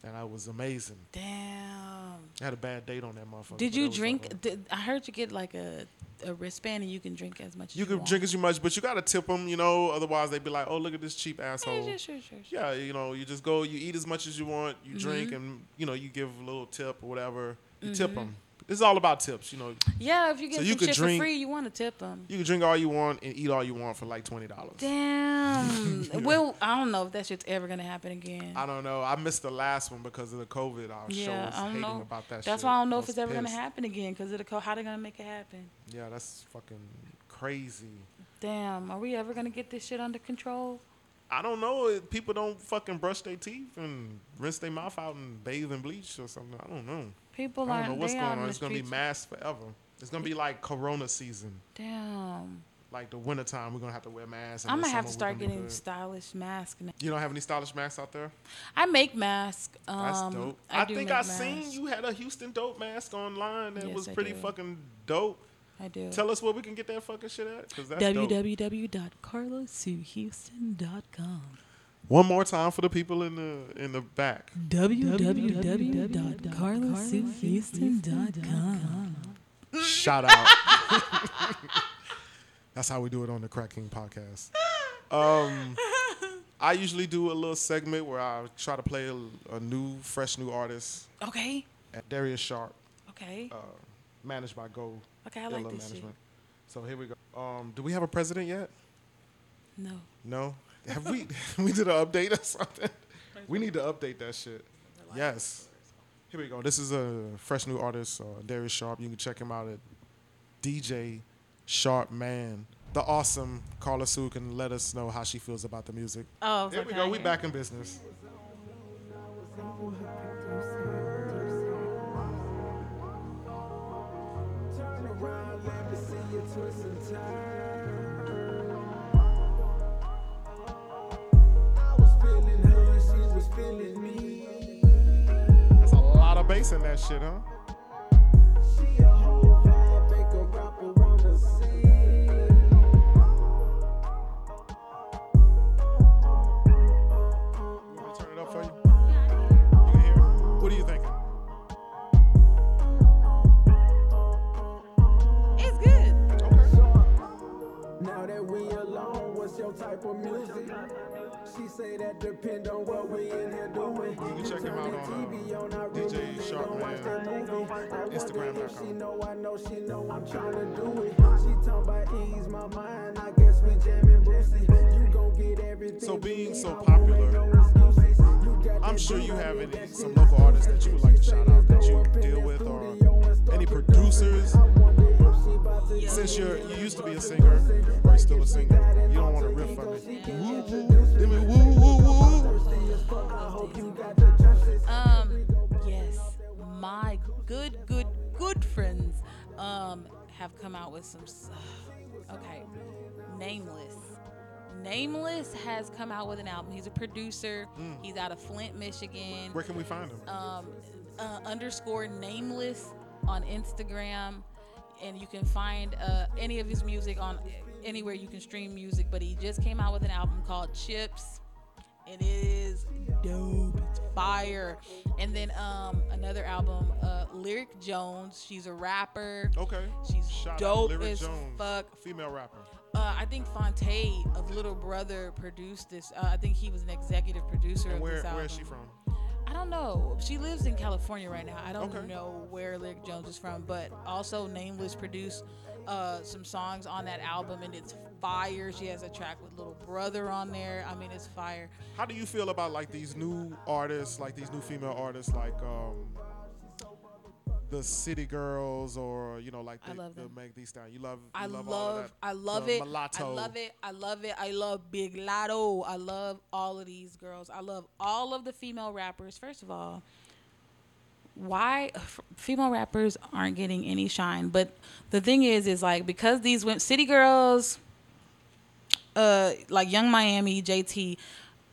A: and I was amazing.
B: Damn.
A: I had a bad date on that motherfucker.
B: Did you drink? Did, I heard you get like a, a wristband and you can drink as much as
A: You
B: you
A: can
B: want.
A: drink as much, but you gotta tip them, you know. Otherwise, they'd be like, "Oh, look at this cheap asshole."
B: sure, sure, sure, sure.
A: Yeah, you know, you just go, you eat as much as you want, you drink,
B: Mm-hmm.
A: and you know, you give a little tip or whatever. You 'em. tip them. It's all about tips, you know.
B: Yeah, if you get
A: So
B: some
A: you could
B: shit
A: drink-
B: for free, you want to tip them.
A: You can drink all you want and eat all you want for like twenty dollars.
B: Damn. well, I don't know if that shit's ever gonna happen again.
A: I don't know. I missed the last one because of the COVID. I show
B: yeah,
A: was
B: I don't
A: hating
B: know.
A: about that.
B: That's
A: shit.
B: why I don't know if
A: was
B: it's ever gonna happen again because of the co- how they gonna make it happen.
A: Yeah, that's fucking crazy.
B: Damn, are we ever gonna get this shit under control?
A: I don't know. People don't fucking brush their teeth and rinse their mouth out and bathe in bleach or something. I don't know.
B: People
A: I don't know what's going on. It's gonna be masked forever. It's gonna be like Corona season.
B: Damn,
A: Like the wintertime, we're gonna have to wear masks.
B: I'm gonna have to start
A: we're gonna be
B: getting stylish masks now.
A: You don't have any stylish masks out there?
B: I make masks. Um,
A: That's dope.
B: I,
A: I, think
B: make
A: I seen you had a Houston dope mask online that
B: Yes,
A: was pretty fucking dope.
B: I do.
A: Tell us where we can get that fucking shit at,
B: www.carlasuehouston.com.
A: One more time for the people in the in the back.
B: www.carlasuehouston.com.
A: Shout out. That's how we do it on the Crack King podcast. Um, I usually do a little segment where I try to play a, a new, fresh new artist
B: Okay.
A: at Darius Sharp,
B: Okay.
A: uh, managed by Go
B: Okay, I like this shit.
A: Management. So here we go. Um, do we have a president yet?
B: No.
A: No. Have we? we did an update or something. We need to update that shit. Yes. Here we go. This is a fresh new artist, uh, Darius Sharp. You can check him out at DJ Sharp Man. The awesome Carla Sue can let us know how she feels about the music.
B: Oh,
A: Here we go. We
B: yeah.
A: back in business.
C: Turn around, let me see you twist and turn. Feeling me.
A: There's a lot of bass in that shit, huh?
C: She a whole vibe, make a rapper wanna see.
A: You want me to turn it up for you? You can hear it? What are you thinking?
B: It's good.
A: Okay.
C: Now that we alone, what's your type of music? She say that depend on what we in here doing.
A: You can check him out on, uh,
C: TV on our
A: DJ
C: room,
A: Sharp
C: gon' watch
A: Man,
C: that movie. I wonder
A: Instagram.com.
C: She know I know she know I'm trying to do it. She talking about ease my mind. I guess we jamming Brucey. You gon' get everything.
A: So being so
C: need, I won't
A: popular,
C: make no excuses. You got
A: I'm sure you have any some local artists that you would like to shout out that you
C: go up in
A: deal with or Since you're you used to be a singer or you're still a singer, you don't want to riff on it. Woo woo, give me woo woo woo.
B: Um, yes, my good, good, good friends um have come out with some. s- Okay, Nameless. Nameless has come out with an album. He's a producer. He's out of Flint, Michigan.
A: Where can we find him?
B: um, uh, underscore nameless on Instagram, and you can find uh, any of his music on anywhere you can stream music. But he just came out with an album called Chips. It is dope. It's fire. And then um, another album, uh, Lyric Jones. She's a rapper.
A: Okay.
B: She's
A: Shout
B: dope as
A: Jones,
B: fuck.
A: female rapper.
B: Uh, I think Phonte of Little Brother produced this. Uh, I think he was an executive producer
A: And
B: of
A: where
B: this album.
A: where is she from?
B: I don't know. She lives in California right now. I don't
A: Okay.
B: know where Lyric Jones is from, but also Nameless produced uh, some songs on that album, and it's fire. She has a track with Little Brother on there. I mean, it's fire.
A: How do you feel about like these new artists, like these new female artists, like um, the City Girls, or you know, like
B: I
A: the,
B: love
A: the. Meg Thee Stallion? You love, you
B: I
A: love,
B: love,
A: all of that.
B: I love
A: The
B: it.
A: Mulatto.
B: I love it. I love it. I love Big Lotto. I love all of these girls. I love all of the female rappers. First of all, why f- female rappers aren't getting any shine? But the thing is, is like because these went city girls, uh, like Young Miami, JT.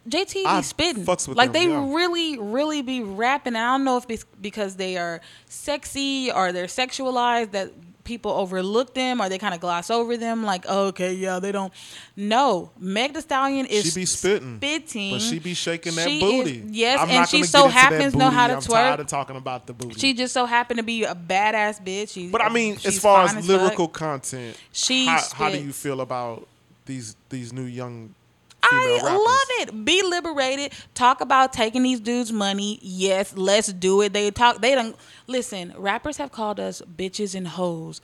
B: JT be spitting.
A: fucks with
B: like
A: them,
B: they
A: yeah.
B: really, really be rapping. I don't know if it's because they are sexy or they're sexualized that people overlook them or they kind of gloss over them like oh, okay yeah they don't no meg the stallion is
A: She be spitting,
B: spitting
A: but she be shaking that
B: She
A: booty.
B: is- yes
A: I'm
B: and she so
A: get into that
B: happens know how to
A: I'm tired of talking about the booty.
B: she just so happened to be a badass bitch she,
A: but I mean, as far as
B: fuck.
A: lyrical content,
B: She
A: how, how do you feel about these these new young
B: I
A: rappers?
B: love it. Be liberated. Talk about taking these dudes' money. Yes, let's do it. They talk. They don't listen. Rappers have called us bitches and hoes.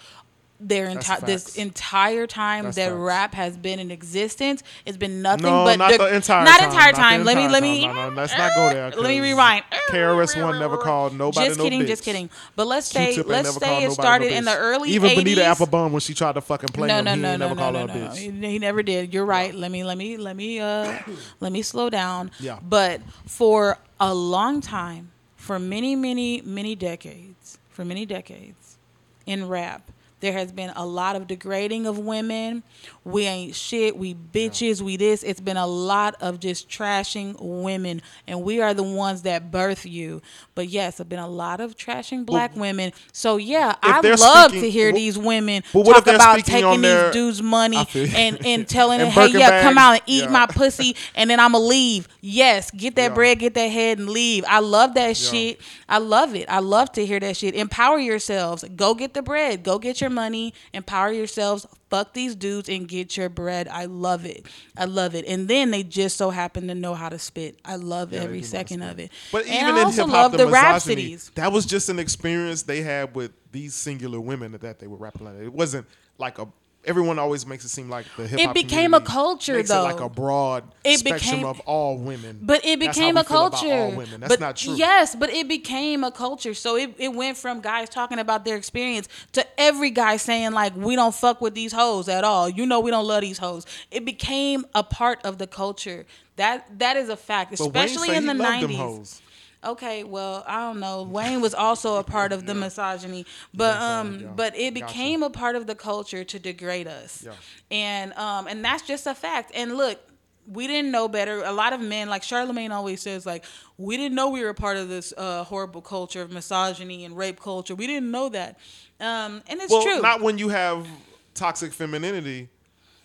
B: Their entire this entire time
A: That's
B: that
A: facts.
B: rap has been in existence, it's been nothing
A: No,
B: but
A: not
B: the,
A: the entire
B: not
A: time,
B: entire
A: not the
B: time. let me
A: entire
B: let me
A: time. No, no, let's not go there,
B: Let me rewind.
A: KRS-One never called nobody
B: Just
A: no
B: kidding,
A: bitch.
B: just kidding. But let's say
A: Q-Tip
B: let's say it started in the early
A: Even
B: 80s.
A: Bonita Applebum when she tried to fucking play
B: no,
A: him,
B: no,
A: he
B: no, no,
A: never
B: no,
A: called
B: no,
A: her
B: no,
A: a
B: no.
A: bitch.
B: He, he never did. You're right. Let me, let me, let me, uh, let me slow down.
A: Yeah.
B: But for a long time, for many, many, many decades, for many decades, in rap, there has been a lot of degrading of women. We ain't shit. We bitches. We this. It's been a lot of just trashing women, and we are the ones that birth you. But yes, there's been a lot of trashing black women. So yeah, I love
A: speaking-
B: to hear these women talk about taking
A: their-
B: these dudes' money
A: I feel you.
B: and and telling
A: And
B: them, hey, yeah, come out and eat
A: Yeah.
B: my pussy, and then I'ma leave. Yes, get that
A: Yeah.
B: bread, get that head, and leave. I love that shit. I love it. I love to hear that shit. Empower yourselves. Go get the bread. Go get your money. Empower yourselves. Fuck these dudes and get your bread. I love it. I love it. And then they just so happen to know how to spit. I love
A: Yeah,
B: every
A: do know how to
B: second of it.
A: But
B: and
A: even
B: I
A: in
B: also
A: hip hop,
B: love
A: the,
B: the
A: misogyny,
B: rhapsodies.
A: that was just an experience they had with these singular women that they were rapping like. It wasn't like a. Everyone always makes it seem like the hip hop.
B: became a culture,
A: makes It like a broad
B: It
A: spectrum
B: became-
A: of all women.
B: But it became a culture.
A: all women. That's
B: but
A: not true.
B: Yes, but it became a culture. So it, it went from guys talking about their experience to every guy saying like we don't fuck with these hoes at all. You know we don't love these hoes. It became a part of the culture. That that is a fact, especially in
A: he
B: the nineties. Okay, well, I don't know. Wayne was also a part of the misogyny, but
A: Yeah,
B: um,
A: yeah.
B: but it
A: Gotcha.
B: became a part of the culture to degrade us,
A: Yeah.
B: and um, and that's just a fact. And look, we didn't know better. A lot of men, like Charlemagne always says, like we didn't know we were a part of this uh, horrible culture of misogyny and rape culture. We didn't know that, um, and it's
A: Well,
B: true.
A: not when you have toxic femininity.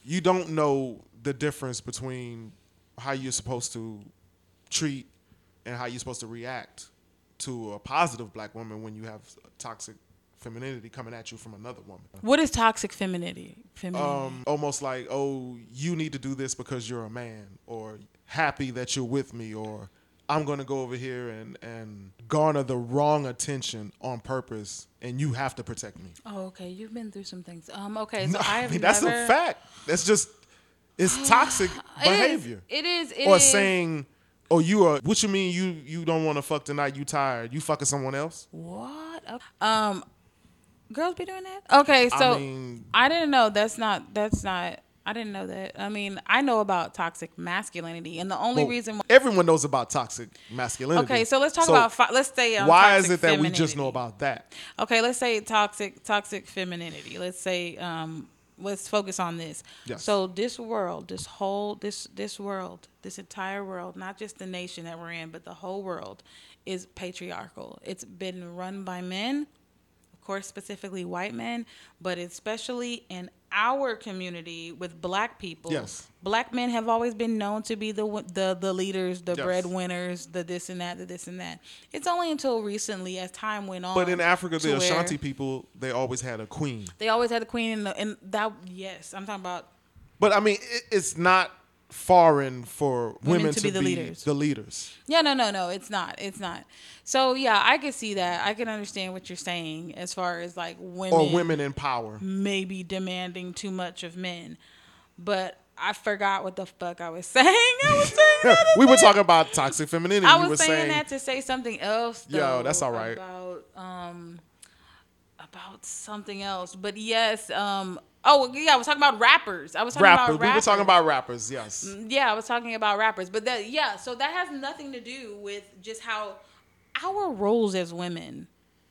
A: You don't know the difference between how you're supposed to treat and how you're supposed to react to a positive black woman when you have toxic femininity coming at you from another woman.
B: what is toxic femininity? Femininity.
A: Um, almost like, oh, you need to do this because you're a man, or happy that you're with me, or I'm gonna go over here and and garner the wrong attention on purpose, and you have to protect me.
B: oh, okay. You've been through some things. Um, okay. So
A: No,
B: I
A: I
B: have
A: mean that's
B: never,
A: a fact. That's just it's toxic
B: It is.
A: behavior.
B: It is. It
A: or
B: is.
A: saying, "Oh, you are." What you mean? You you don't want to fuck tonight? You tired? You fucking someone else?
B: What? Okay. Um, girls be doing that? Okay, so
A: I mean,
B: I didn't know. That's not. That's not. I didn't know that. I mean, I know about toxic masculinity, and the only
A: well,
B: reason. Why,
A: everyone knows about toxic masculinity.
B: okay, so let's talk
A: So
B: about. Fi- let's stay on.
A: why is it that we just know about that?
B: Okay, let's say toxic toxic femininity. Let's say um let's focus on this.
A: Yes.
B: So this world, this whole this this world, this entire world, not just the nation that we're in, but the whole world is patriarchal. It's been run by men, course specifically white men, but especially in our community with black people.
A: Yes.
B: Black men have always been known to be the the the leaders, the
A: Yes.
B: breadwinners, the this and that, the this and that. It's only until recently, as time went on.
A: But in Africa, the Ashanti people, they always had a queen.
B: they always had the queen in the and that yes, I'm talking about
A: But I mean, it, it's not foreign for women,
B: to be the leaders.
A: The leaders.
B: Yeah, no, no, no, it's not. It's not. So yeah, I can see that. I can understand what you're saying as far as like women
A: Or women in power.
B: maybe demanding too much of men. But I forgot what the fuck I was saying. I was saying
A: we were talking about toxic femininity.
B: I
A: you were
B: was saying,
A: saying
B: that to say something else.
A: Yo, that's all right.
B: About um, about something else. But yes, um. Oh yeah, I was talking about rappers. I was talking
A: rappers.
B: about rappers.
A: We were talking about rappers. Yes.
B: Mm, yeah, I was talking about rappers, but that yeah, so that has nothing to do with just how our roles as women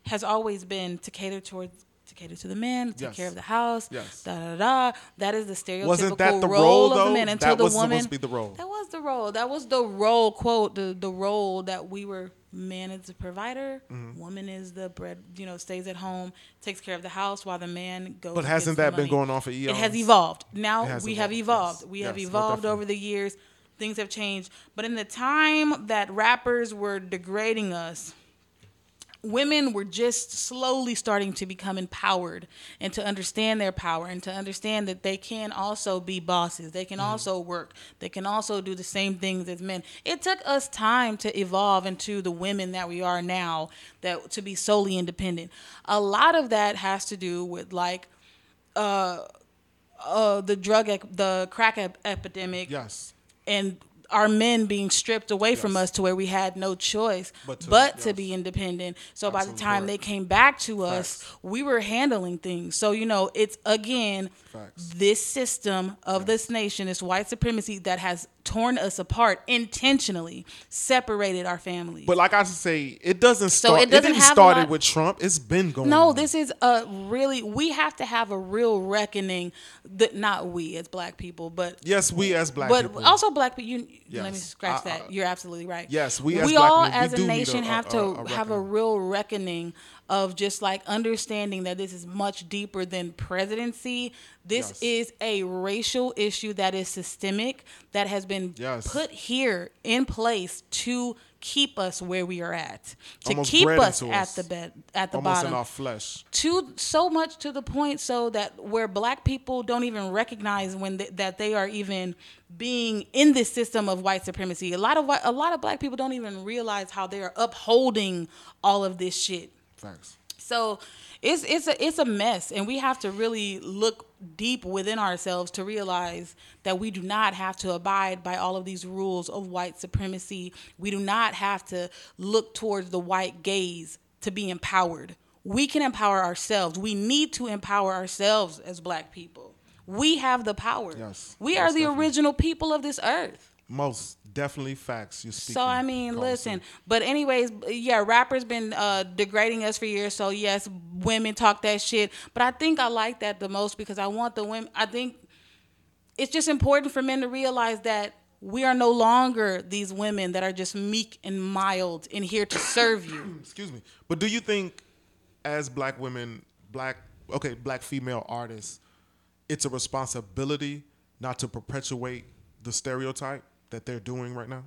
B: has always been to cater towards to cater to the men, take
A: Yes.
B: care of the house,
A: Yes.
B: da da da. That is the stereotypical
A: Wasn't that the
B: role,
A: role,
B: of the man until
A: That
B: the
A: was
B: woman.
A: supposed to be the role.
B: That was the role. That was the role quote the the role that we were man is the provider,
A: Mm-hmm.
B: woman is the bread, you know, stays at home, takes care of the house while the man goes.
A: But hasn't that been going on for years?
B: It has evolved. Now
A: has
B: we have
A: evolved,
B: evolved.
A: yes.
B: We have
A: Yes, most
B: evolved over the years. Things have changed. But in the time that rappers were degrading us, women were just slowly starting to become empowered and to understand their power and to understand that they can also be bosses. They can also work. They can also do the same things as men. It took us time to evolve into the women that we are now that to be solely independent. A lot of that has to do with like uh the drug the crack ep- epidemic
A: Yes.
B: and our men being stripped away from us to where we had no choice
A: But
B: but
A: to-
B: to, be independent. So by the time they came back to us, we were handling things. So you know, it's again
A: Facts.
B: this system of this nation, this white supremacy that has torn us apart intentionally, separated our families.
A: But like I say, it doesn't start.
B: So it doesn't
A: didn't
B: have
A: started
B: lot-
A: with Trump. It's been going.
B: No,
A: on.
B: this is a really we have to have a real reckoning that not we as black people, but
A: Yes, we as black people.
B: but
A: people.
B: also black people. You let me scratch
A: I-
B: that.
A: I-
B: You're absolutely right.
A: Yes, we as
B: we
A: black
B: all
A: people, we
B: as a nation
A: a-
B: have
A: a-
B: to
A: a
B: have a real reckoning of just like understanding that this is much deeper than presidency. This
A: Yes.
B: is a racial issue that is systemic that has been
A: Yes.
B: put here in place to keep us where we are at, to
A: Almost
B: keep
A: bred
B: us at the bed at the
A: almost
B: bottom
A: in our flesh.
B: to so much to the point so that where black people don't even recognize when they, that they are even being in this system of white supremacy. A lot of a lot of black people don't even realize how they are upholding all of this shit.
A: Facts.
B: So it's it's a it's a mess, and we have to really look deep within ourselves to realize that we do not have to abide by all of these rules of white supremacy. We do not have to look towards the white gaze to be empowered. We can empower ourselves. We need to empower ourselves as black people. We have the power.
A: Yes,
B: we are the
A: definitely.
B: original people of this earth.
A: Most definitely facts. You speak.
B: So I mean, listen. But anyways, yeah, rappers been uh, degrading us for years. So yes, women talk that shit. But I think I like that the most because I want the women. I think it's just important for men to realize that we are no longer these women that are just meek and mild and here to serve you.
A: Excuse me. But do you think, as black women, black okay, black female artists, it's a responsibility not to perpetuate the stereotype that they're doing right now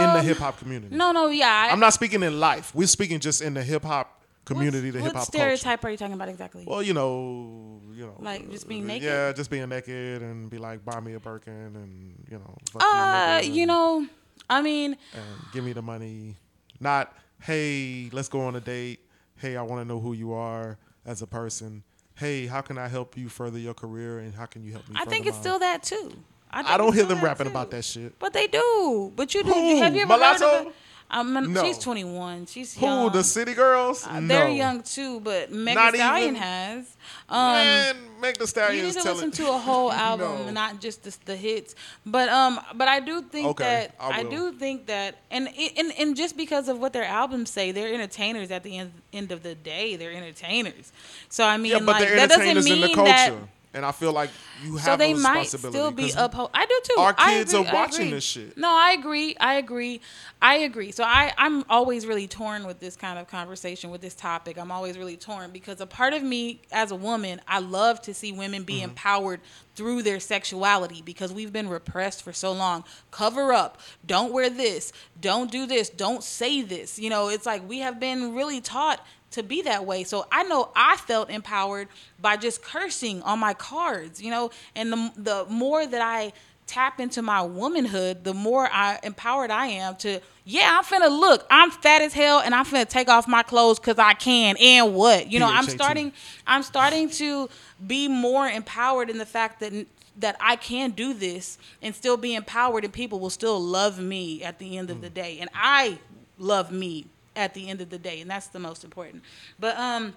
A: in the hip hop community?
B: Um, No, no, yeah. I,
A: I'm not speaking in life. We're speaking just in the hip hop community,
B: What's-
A: the hip
B: What
A: hop
B: stereotype
A: culture.
B: are you talking about exactly?
A: Well, you know, you know,
B: Like, just being
A: uh,
B: naked?
A: Yeah, just being naked and be like, buy me a Birkin and you know,
B: uh, you
A: and-
B: know, I mean,
A: and give me the money. Not, hey, let's go on a date. Hey, I want to know who you are as a person. Hey, how can I help you further your career and how can you help me?
B: I think it's
A: mine?
B: still that too. Think
A: I don't hear them rapping
B: too.
A: about that shit.
B: But they do. But you do.
A: Who?
B: Have you ever heard of
A: Mulatto?
B: it? Um,
A: No.
B: She's 21. She's
A: Who
B: young.
A: the city girls?
B: Uh. They're young too, but Meg
A: Not
B: Thee Stallion
A: even-
B: has. Um,
A: Man, Meg the
B: you need to listen to a whole album,
A: No.
B: not just the, the hits. But um, but I do think
A: Okay,
B: that
A: I
B: I, do think that, and and and just because of what their albums say, they're entertainers. At the end end of the day, they're entertainers. So I mean,
A: yeah, but
B: like
A: they're
B: that doesn't
A: entertainers
B: mean
A: in the culture,
B: that.
A: And I feel like you have
B: So they might still be uphold. I do too.
A: our kids
B: agree,
A: are watching this shit.
B: No, I agree. I agree. I agree. So I, I'm always really torn with this kind of conversation with this topic. I'm always really torn because a part of me as a woman, I love to see women
A: Mm-hmm.
B: be empowered through their sexuality because we've been repressed for so long. Cover up. Don't wear this. Don't do this. Don't say this. You know, it's like we have been really taught to be that way. So I know I felt empowered by just cursing on my cards, you know, and the the more that I tap into my womanhood, the more I empowered I am to, yeah, I'm finna look, I'm fat as hell and I'm finna take off my clothes cause I can and what? You know, I'm starting I'm starting to be more empowered in the fact that that I can do this and still be empowered and people will still love me at the end of the day. And I love me at the end of the day, and that's the most important. But um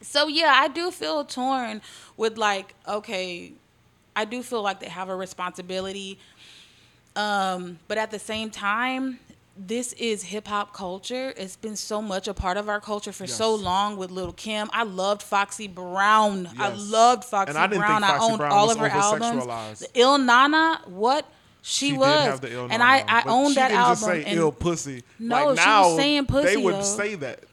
B: so yeah, I do feel torn with like, okay, I do feel like they have a responsibility. Um, but at the same time, this is hip hop culture. It's been so much a part of our culture for so long with Little Kim. I loved Foxy Brown. I loved Foxy
A: And I
B: Brown.
A: think
B: I owned
A: Brown
B: all of her albums. Ill Na Na, what? She,
A: did
B: was,
A: have the ill
B: and I I owned
A: she
B: that
A: didn't
B: album.
A: Just say ill pussy.
B: No,
A: like
B: she was
A: now,
B: saying
A: They would
B: though.
A: say that.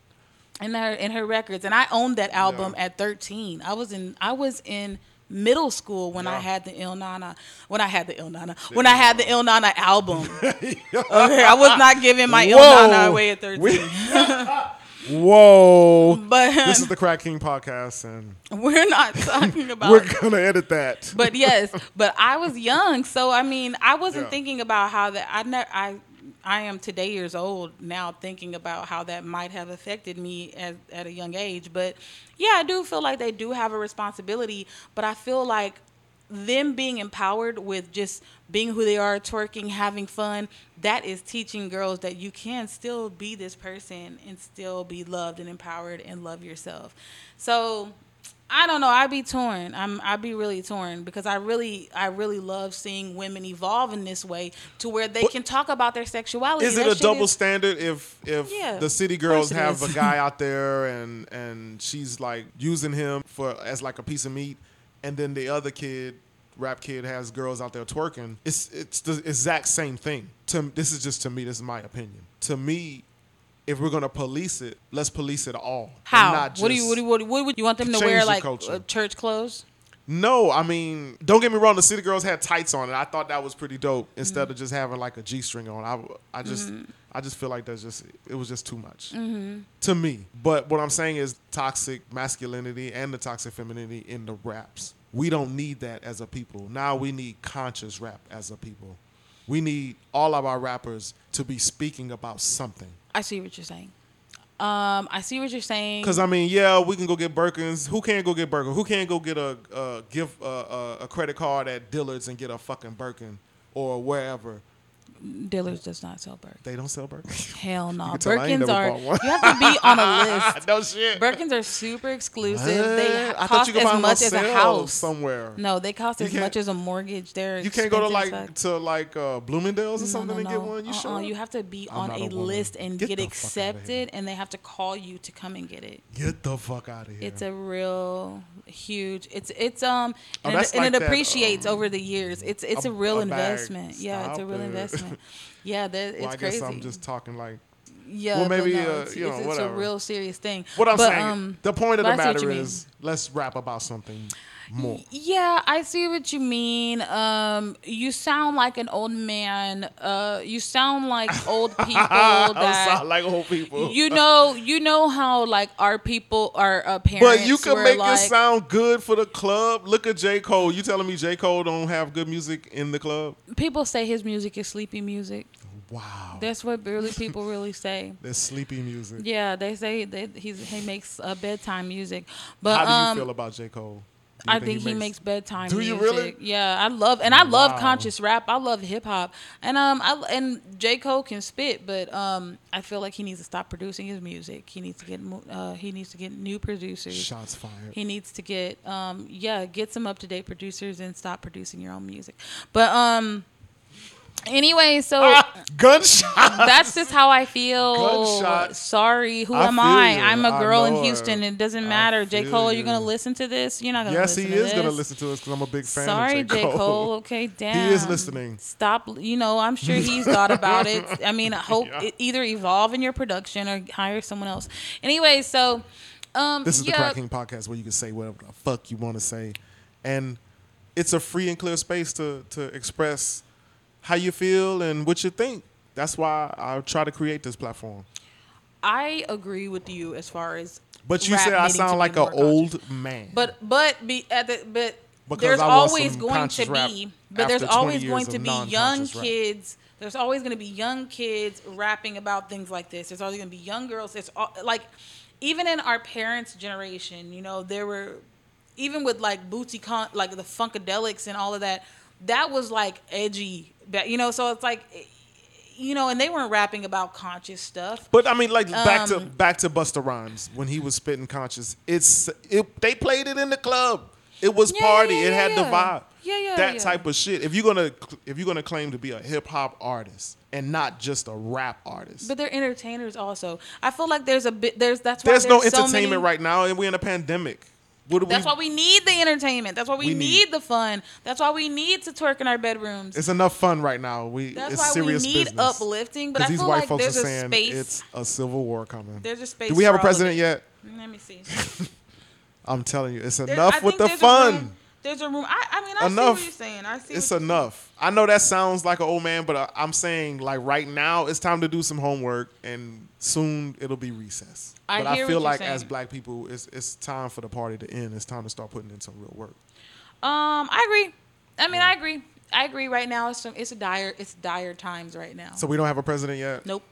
B: in her in her records, and I owned that album
A: Yeah.
B: at 13. I was in I was in middle school when I had the Ill Na Na. When I had the Ill Na Na. When I had the Ill Na Na album. okay, I was not giving my Il
A: Whoa.
B: Nana away at 13.
A: Whoa.
B: but
A: This is um, the Crack King podcast, and
B: we're not talking about
A: we're gonna edit that.
B: but yes, but I was young, so I mean, I wasn't
A: Yeah.
B: thinking about how that. I never. I I am today years old now, thinking about how that might have affected me at at a young age. But yeah, I do feel like they do have a responsibility. But I feel like them being empowered with just being who they are, twerking, having fun, that is teaching girls that you can still be this person and still be loved and empowered and love yourself. So I don't know. I'd be torn. I'm. I'd be really torn because I really, I really love seeing women evolve in this way to where they
A: But-
B: can talk about their sexuality.
A: Is
B: That
A: it a double
B: is-
A: standard if if
B: Yeah,
A: the city girls have
B: is.
A: a guy out there and and she's like using him for as like a piece of meat, and then the other kid, rap kid, has girls out there twerking? It's it's the exact same thing. To this is just to me. This is my opinion. To me, if we're gonna police it, let's police it all.
B: How?
A: not
B: What do you? What do you? What, what would you want them to wear? Like
A: culture.
B: uh, church clothes?
A: No, I mean, don't get me wrong. The city girls had tights on, and I thought that was pretty dope.
B: Mm-hmm.
A: Instead of just having like a g string on, I, I just, I just feel like that's just it was just too much
B: Mm-hmm.
A: to me. But what I'm saying is toxic masculinity and the toxic femininity in the raps. We don't need that as a people. Now we need conscious rap as a people. We need all of our rappers to be speaking about something.
B: I see what you're saying. Um, I see what you're saying.
A: Cause I mean, yeah, we can go get Birkins. Who can't go get Birkin? Who can't go get a, a gift, uh, a, a credit card at Dillard's and get a fucking Birkin or wherever?
B: Dillard's does not sell Birkins.
A: They don't sell Birkins.
B: Hell no.
A: can tell I ain't
B: Birkins are. You have to be on a list.
A: no shit.
B: Birkins are super exclusive. They
A: What? I thought
B: cost
A: you could
B: as much as a house.
A: somewhere.
B: No, they cost
A: You
B: as much as a mortgage. They're
A: You can't go to like
B: fuck.
A: to like uh, Bloomingdale's or
B: No,
A: something
B: no,
A: and get one. You
B: Uh-uh.
A: sure?
B: You have to be
A: I'm
B: on a
A: a
B: list and
A: Get
B: get,
A: the fuck outta here.
B: accepted, and they have to call you to come and get it.
A: Get the fuck out of here.
B: It's a real huge. It's it's um
A: Oh,
B: and, it, and
A: like
B: it
A: that,
B: appreciates
A: um,
B: over the years. It's it's a, real investment. Yeah, it's a real investment. Yeah, that it's
A: well, I
B: crazy.
A: guess I'm just talking like
B: yeah,
A: well, maybe,
B: no,
A: uh,
B: it's,
A: you know,
B: it's, it's a real serious thing.
A: what I'm
B: But,
A: saying.
B: um,
A: the point of the
B: I see what
A: matter is, let's rap about something more.
B: Yeah, I see what you mean. Um, you sound like an old man. Uh, you sound like old people
A: I
B: that
A: sound like old people.
B: you know. You know how like our people, our uh, parents.
A: But you can make
B: like,
A: it sound good for the club. Look at J. Cole. You telling me J. Cole don't have good music in the club?
B: People say his music is sleepy music.
A: Wow.
B: That's what really people really say.
A: That's sleepy music.
B: Yeah, they say that he's he makes uh, bedtime music. But
A: How do you
B: um,
A: feel about J. Cole?
B: I think he makes bedtime
A: Do you really?
B: Yeah, I love and I love
A: Wow.
B: conscious rap. I love hip hop, and um, I and J Cole can spit, but um, I feel like he needs to stop producing his music. He needs to get mo- uh, he needs to get new producers.
A: Shots fired.
B: He needs to get um, yeah, get some up to date producers and stop producing your own music. But um, anyway, so.
A: Ah, gunshot.
B: That's just how I feel.
A: Gunshot.
B: Sorry, who
A: I
B: am I?
A: you.
B: I'm a girl in Houston.
A: it.
B: It doesn't matter. J. Cole,
A: you're
B: gonna listen to this? You're not gonna listen to this.
A: Yes, he is gonna listen to us because I'm a big fan
B: Sorry,
A: of J. Cole.
B: Cole. Okay, damn.
A: He is listening.
B: Stop. You know, I'm sure he's thought about it. I mean, I hope
A: Yeah.
B: it either evolve in your production or hire someone else. Anyway, so um,
A: This is
B: yeah,
A: the Crack King Podcast where you can say whatever the fuck you want to say, and it's a free and clear space to to express how you feel and what you think. That's why I try to create this platform.
B: I agree with you as far as.
A: But you said I sound like an
B: conscious.
A: old man.
B: But but be at the but
A: Because
B: there's always going to be but there's always going to be young
A: rap.
B: kids. There's always going to be young kids rapping about things like this. There's always going to be young girls. It's all, like even in our parents' generation, you know, there were even with like booty con like the funkadelics and all of that. That was like edgy, you know, so it's like you know, and they weren't rapping about conscious stuff.
A: But I mean, like back to
B: Um,
A: back to Busta Rhymes when he was spitting conscious. It's it, they played it in the club. It was
B: Yeah,
A: party.
B: yeah,
A: it
B: yeah,
A: had the vibe.
B: Yeah, yeah,
A: That type of shit. If you're gonna if you're gonna claim to be a hip hop artist and not just a rap artist,
B: But they're entertainers also. I feel like there's a bit there's that's why
A: there's no
B: so
A: entertainment
B: many-
A: right now, and we're in a pandemic. What do
B: That's
A: we,
B: why we need the entertainment. That's why we,
A: We
B: need,
A: need-
B: the fun. That's why we need to twerk in our bedrooms.
A: It's enough fun right now. We
B: That's
A: it's
B: why
A: serious
B: we need
A: business.
B: uplifting. But I
A: these
B: feel
A: white
B: like
A: folks are
B: a
A: saying
B: space.
A: it's a civil war coming.
B: there's a space.
A: Do we have a president yet?
B: Let me see.
A: I'm telling you, it's
B: There-
A: enough with the
B: there's
A: fun.
B: There's a room. I, I mean, I see what you're saying. I see.
A: It's
B: you're saying.
A: enough. I know that sounds like an old man, but I, I'm saying like right now it's time to do some homework, and soon it'll be recess.
B: I
A: but
B: hear
A: I feel
B: what
A: like as black people, it's it's time for the party to end. It's time to start putting in some real work.
B: Um, I agree. I mean, I agree. I agree. Right now, it's some, it's a dire it's dire times right now.
A: So we don't have a president yet.
B: nope.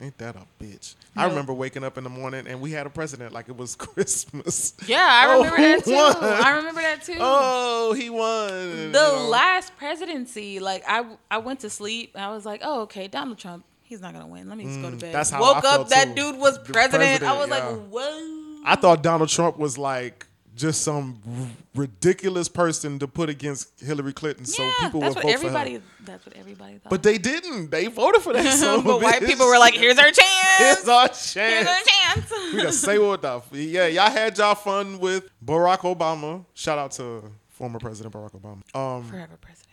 A: Ain't that a bitch? I remember waking up in the morning and we had a president like it was Christmas.
B: Yeah, I
A: Oh,
B: remember that too.
A: won?
B: I remember that too.
A: Oh, he won.
B: the
A: you know.
B: last presidency, like I I went to sleep. And I was like, oh okay, Donald Trump, he's not gonna win. Let me just go to bed.
A: Mm, that's how I
B: Woke
A: I
B: up, that
A: too.
B: dude was
A: The
B: president. I was
A: yeah.
B: like, whoa.
A: I thought Donald Trump was like just some r- ridiculous person to put against Hillary Clinton, so people would vote
B: everybody.
A: for her.
B: That's what everybody thought.
A: But they didn't. They voted for that. a
B: but white people were like, here's our chance.
A: "Here's our chance.
B: Here's
A: chance."
B: our chance.
A: we gotta say what the f- yeah. Y'all had y'all fun with Barack Obama. Shout out to former President Barack Obama. Um,
B: Forever president.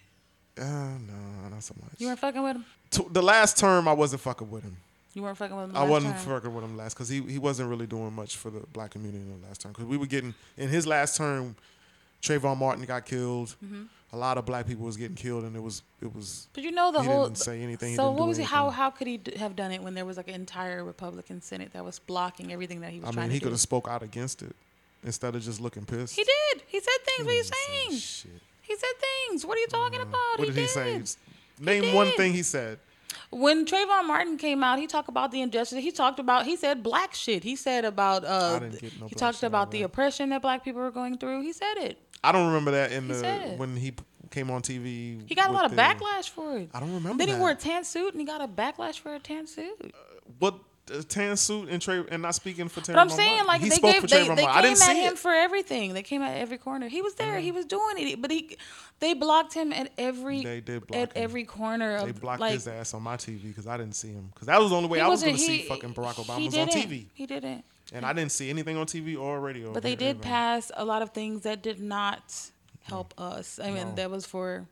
A: uh, no, not so much.
B: You weren't fucking with him.
A: The last term, I wasn't fucking with him.
B: You weren't fucking with him.
A: I wasn't
B: time?
A: fucking with him last because he, he wasn't really doing much for the black community in the last term. Because we were getting in his last term, Trayvon Martin got killed.
B: Mm-hmm.
A: A lot of black people was getting killed, and it was it was
B: But you know the
A: He
B: whole.
A: didn't say anything, he
B: So what was he? How
A: anything.
B: how could he d- have done it when there was like an entire Republican Senate that was blocking everything that he was
A: I mean he could have spoke out against it instead of just looking pissed.
B: He did. He said things. What are you saying?
A: Shit.
B: He said things. What are you talking about?
A: What did he say?
B: did.
A: Name one
B: did.
A: thing he said.
B: When Trayvon Martin came out, he talked about the injustice. He talked about. He said black shit. He said about. Uh,
A: I didn't get no
B: he talked about the oppression that black people were going through. He said it.
A: I don't remember that in
B: He
A: the when he came on TV.
B: He got a lot of
A: the-
B: backlash for it.
A: I don't remember
B: Then he wore a tan suit and he got a backlash for a tan suit.
A: What uh, tan suit and Trey and not speaking for Trayvon
B: But I'm saying, like,
A: he
B: they gave they, they came
A: I didn't
B: at
A: see
B: him
A: it.
B: for everything. They came at every corner. He was there. He was doing it. But he, they blocked him at every
A: They did block
B: at
A: him.
B: every corner of
A: They blocked
B: like.
A: his ass on my TV because I didn't see him. Because that was the only way I was going to see fucking Barack Obama was on. TV.
B: He didn't.
A: And I didn't see anything on TV or radio.
B: But they did pass a lot of things that did not help us. I mean,
A: No.
B: that was for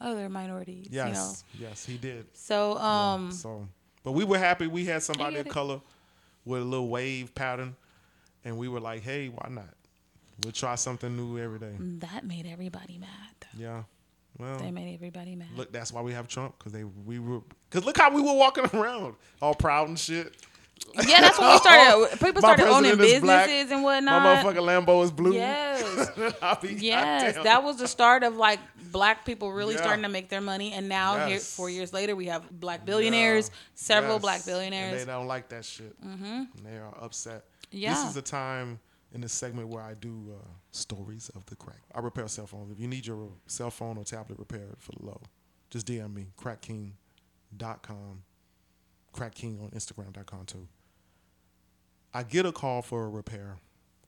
B: other minorities. You know.
A: Yes, yes, he did.
B: So um,
A: So, but we were happy we had somebody of color with a little wave pattern, and we were like, hey, why not? We'll try something new every day.
B: that made everybody mad.
A: Yeah. Well,
B: They made everybody mad.
A: look, that's why we have Trump because they we were because look how we were walking around all proud and shit.
B: Yeah, that's when we started. People
A: My
B: started owning
A: black.
B: businesses and
A: My
B: whatnot.
A: motherfucking Lambo is blue.
B: Yes.
A: Be,
B: Yes,
A: goddamn.
B: that was the start of like black people really
A: Yeah.
B: starting to make their money, and now here, four years later, we have black billionaires, several
A: Yes.
B: black
A: And
B: billionaires.
A: they don't like that shit. Mm-hmm. They are upset.
B: Yeah, This
A: is the time in this segment where I do uh, stories of the crack. I repair cell phones. If you need your cell phone or tablet repaired for the low, just DM me, crackking.com, crackking on Instagram.com too. I get a call for a repair.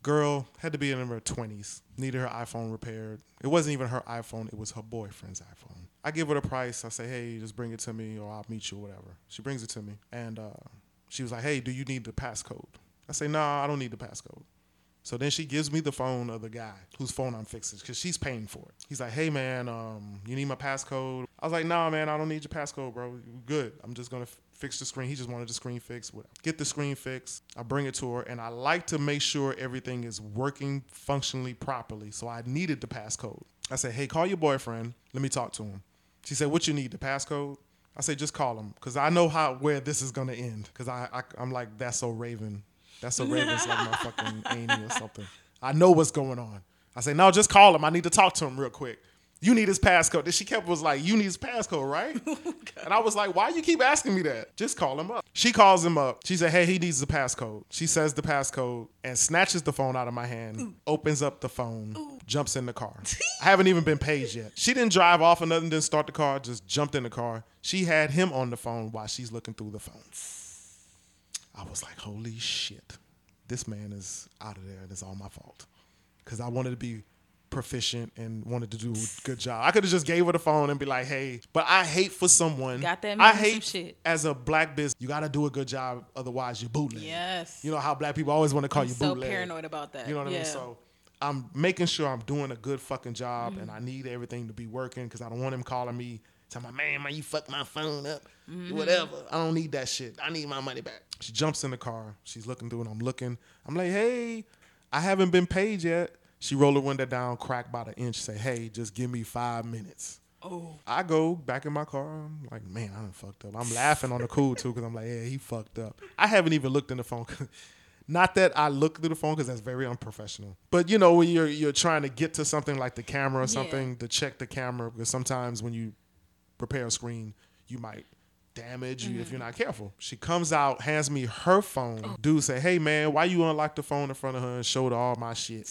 A: Girl had to be in her 20s, needed her iPhone repaired. It wasn't even her iPhone, it was her boyfriend's iPhone. I give her the price. I say, hey, just bring it to me or I'll meet you or whatever. She brings it to me. And uh, she was like, hey, do you need the passcode? I say, no, nah, I don't need the passcode. So then she gives me the phone of the guy whose phone I'm fixing because she's paying for it. He's like, hey, man, um, you need my passcode? I was like, nah, man, I don't need your passcode, bro. Good. I'm just f- fix the screen. He just wanted the screen fixed. Whatever. Get the screen fixed. I bring it to her, and I like to make sure everything is working functionally properly. So I needed the passcode. I said, hey, call your boyfriend. Let me talk to him. She said, what you need, the passcode? I say, just call him because I know how where this is gonna end. Because I, I I'm like that's so Raven, that's so Raven's like my fucking Amy or something. I know what's going on. I say, no, just call him. I need to talk to him real quick. You need his passcode. Then she kept was like, you need his passcode, right? and I was like, why you keep asking me that? Just call him up. She calls him up. She said, hey, he needs the passcode. She says the passcode and snatches the phone out of my hand, opens up the phone, jumps in the car. I haven't even been paid yet. She didn't drive off or nothing, didn't start the car, just jumped in the car. She had him on the phone while she's looking through the phone. I was like, holy shit. This man is out of there and it's all my fault. Because I wanted to be proficient and wanted to do a good job. I could have just gave her the phone and be like, hey, but I hate for someone.
B: Got that
A: I hate
B: shit.
A: as a black business, you got to do a good job. Otherwise, you're bootleg.
B: Yes.
A: You know how black people always want to call
B: I'm
A: you
B: so
A: bootleg.
B: paranoid about that.
A: You know what I mean? So I'm making sure I'm doing a good fucking job, and
B: Mm-hmm.
A: I need everything to be working because I don't want him calling me. Tell my man, man, you fucked my phone up.
B: Mm-hmm.
A: Whatever. I don't need that shit. I need my money back. She jumps in the car. She's looking through it. I'm looking. I'm like, hey, I haven't been paid yet. She rolled the window down, crack about an inch, say, hey, just give me five minutes.
B: Oh.
A: I go back in my car. I'm like, man, I done fucked up. I'm laughing on the cool too because I'm like, yeah, he fucked up. I haven't even looked in the phone. Not that I look through the phone because that's very unprofessional. But you know, when you're you're trying to get to something like the camera or
B: Yeah.
A: something to check the camera because sometimes when you prepare a screen, you might damage
B: Mm-hmm.
A: if you're not careful. She comes out, hands me her phone.
B: Oh.
A: Dude say, hey man, why you unlock the phone in front of her and showed her all my shit?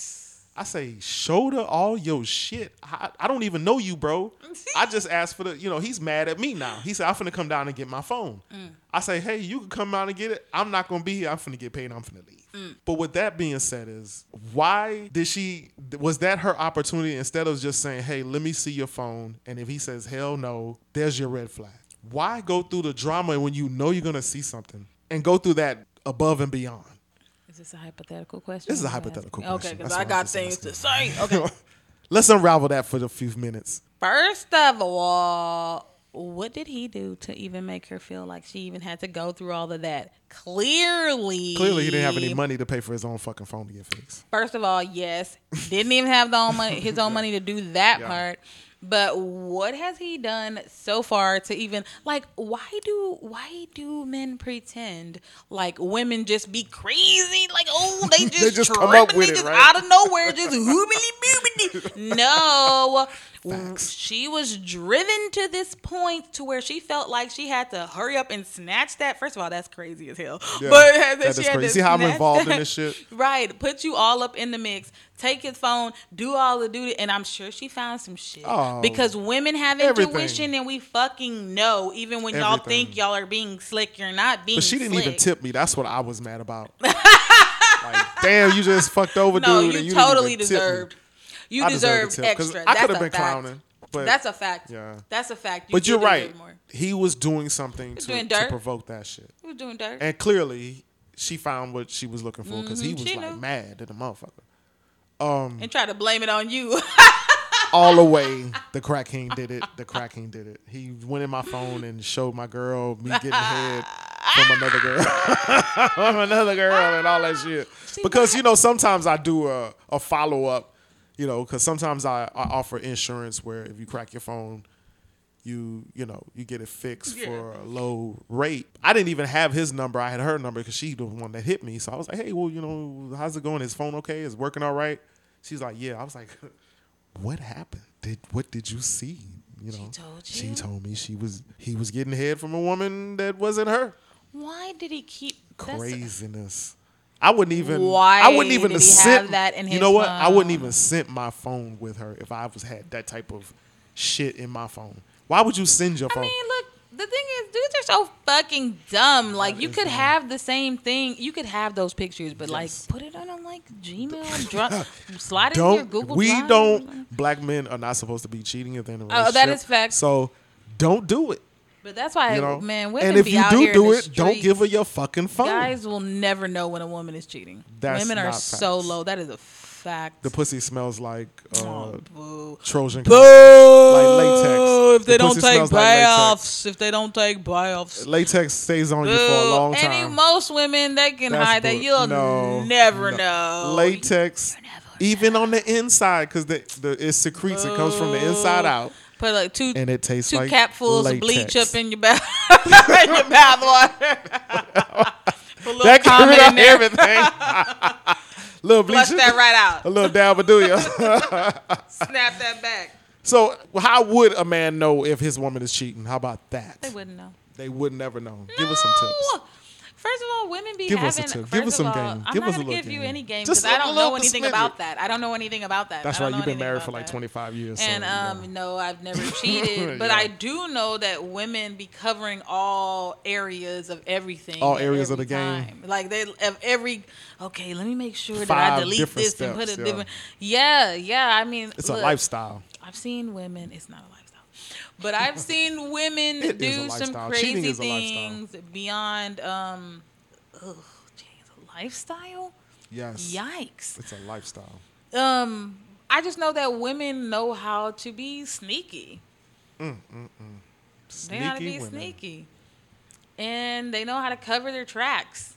A: I say, showed her all your shit. I, I don't even know you, bro. I just asked for the, you know, he's mad at me now. He said, I'm finna come down and get my phone.
B: Mm.
A: I say, hey, you can come out and get it. I'm not gonna be here. I'm finna get paid. I'm finna leave.
B: Mm.
A: But with that being said, is why did she? Was that her opportunity instead of just saying, hey, let me see your phone? And if he says hell no, there's your red flag. Why go through the drama when you know you're gonna see something and go through that above and beyond?
B: Is this a hypothetical question?
A: This is a
B: asking?
A: hypothetical
B: Okay,
A: question.
B: Okay,
A: because
B: I got things to say. Okay.
A: Let's unravel that for a few minutes.
B: First of all, what did he do to even make her feel like she even had to go through all of that? Clearly,
A: Clearly, he didn't have any money to pay for his own fucking phone to get fixed.
B: First of all, yes, didn't even have the own money, his own money to do that
A: Yeah.
B: part. But what has he done so far to even like? Why do why do men pretend like women just be crazy? Like oh, they just,
A: just come up with
B: they
A: it,
B: just
A: right?
B: out of nowhere, just. No, Mm,
A: facts.
B: she was driven to this point to where she felt like she had to hurry up and snatch that. First of all, that's crazy as hell.
A: Yeah,
B: but
A: that
B: she
A: is
B: had
A: crazy.
B: to
A: See how I'm involved in this shit?
B: Right. Put you all up in the mix. Take his phone. Do all the duty. And I'm sure she found some shit.
A: Oh.
B: because women have
A: Everything.
B: intuition and we fucking know. Even when y'all think y'all are being slick, you're not being
A: But she didn't
B: slick.
A: even tip me. That's what I was mad about. like, damn, you just fucked over,
B: No,
A: dude.
B: you,
A: and you didn't
B: totally
A: even tip me.
B: deserved. You
A: I deserved a
B: deserved
A: tip, 'cause
B: extra.
A: I could have been
B: fact.
A: clowning, but
B: That's a fact.
A: Yeah.
B: That's a fact. You
A: but you're right. He was doing something to,
B: doing
A: to provoke that shit,
B: You was doing dirt.
A: and clearly she found what she was looking for because he
B: Mhm,
A: was
B: she
A: like
B: knew.
A: mad at the motherfucker.
B: and try to blame it on you.
A: all the way the crack king did it. The crack king did it. He went in my phone and showed my girl me getting head from another girl, from another girl, and all that shit. Because you know sometimes I do a, a follow up. You know, because sometimes I, I offer insurance where if you crack your phone, you you know you get it fixed
B: Yeah.
A: for a low rate. I didn't even have his number. I had her number because she the one that hit me. So I was like, hey, well, you know, how's it going? His phone okay? Is it working all right? She's like, yeah. I was like, what happened? Did what did you see? You know, she told
B: you?
A: she told me she was he was getting head from a woman that wasn't her.
B: Why did he keep
A: Craziness. I wouldn't even.
B: Why
A: I wouldn't even
B: did he
A: sent,
B: have that in his You
A: know what? I wouldn't even sent my phone with her if I was had that type of shit in my phone. Why would you send your
B: I
A: phone?
B: I mean, look, the thing is, dudes are so fucking dumb. Like,
A: That
B: you could
A: dumb.
B: have the same thing. You could have those pictures, but
A: Yes.
B: like, put it on, like Gmail, dro- slide it in your Google
A: we
B: Drive.
A: don't black men are not supposed to be cheating if they're in a
B: Oh, that is fact.
A: So don't do it.
B: But that's why,
A: You know,
B: man, women
A: and if
B: be
A: you
B: out
A: do do it,
B: the
A: don't give her your fucking phone.
B: Guys will never know when a woman is cheating.
A: That's
B: women are
A: not
B: so low. That is a fact.
A: the pussy smells like uh,
B: oh, boo.
A: Trojan.
B: Boo!
A: Like latex.
B: If they
A: The
B: don't take
A: smells like
B: if they don't take baths.
A: Latex stays on you for a
B: Boo.
A: long
B: Any
A: time.
B: most women they can
A: That's
B: hide that you'll
A: no,
B: never
A: no.
B: know.
A: Latex, even on the inside, because the, the it secretes. It comes from the inside out,
B: Put like two
A: and it tastes
B: two
A: like
B: capfuls of bleach up in your bath in your bath water. Put a
A: That
B: in
A: up
B: there.
A: everything. little bleach,
B: Flush that right out.
A: a little dabadooya.
B: Snap that back.
A: so, how would a man know if his woman is cheating? How about that?
B: They wouldn't know.
A: They would never know. Give us some tips.
B: First of all, women be
A: Give us a
B: having.
A: tip. Give us
B: of
A: some
B: all,
A: game.
B: I'm
A: Give
B: not
A: us a
B: gonna give you
A: game.
B: any game because I
A: a
B: don't know anything
A: smidget.
B: about that. I don't know anything about that.
A: That's right. You've been married for like
B: that.
A: 25 years. so,
B: And
A: you
B: um,
A: know.
B: no, I've never cheated, but
A: Yeah.
B: I do know that women be covering all areas of everything.
A: All areas of
B: every
A: the game.
B: time. Like they of every. Okay, let me make sure that I
A: Five
B: delete this and put
A: steps,
B: it
A: yeah.
B: different. Yeah, yeah. I mean,
A: it's
B: look,
A: a lifestyle.
B: I've seen women. It's not a lifestyle, but I've seen women
A: It
B: do some crazy
A: is a lifestyle.
B: things beyond. Um, ugh, geez, a lifestyle.
A: Yes.
B: Yikes!
A: It's a lifestyle.
B: Um, I just know that women know how to be sneaky. Mm, mm, mm. They know how to be
A: women.
B: sneaky, and they know how to cover their tracks.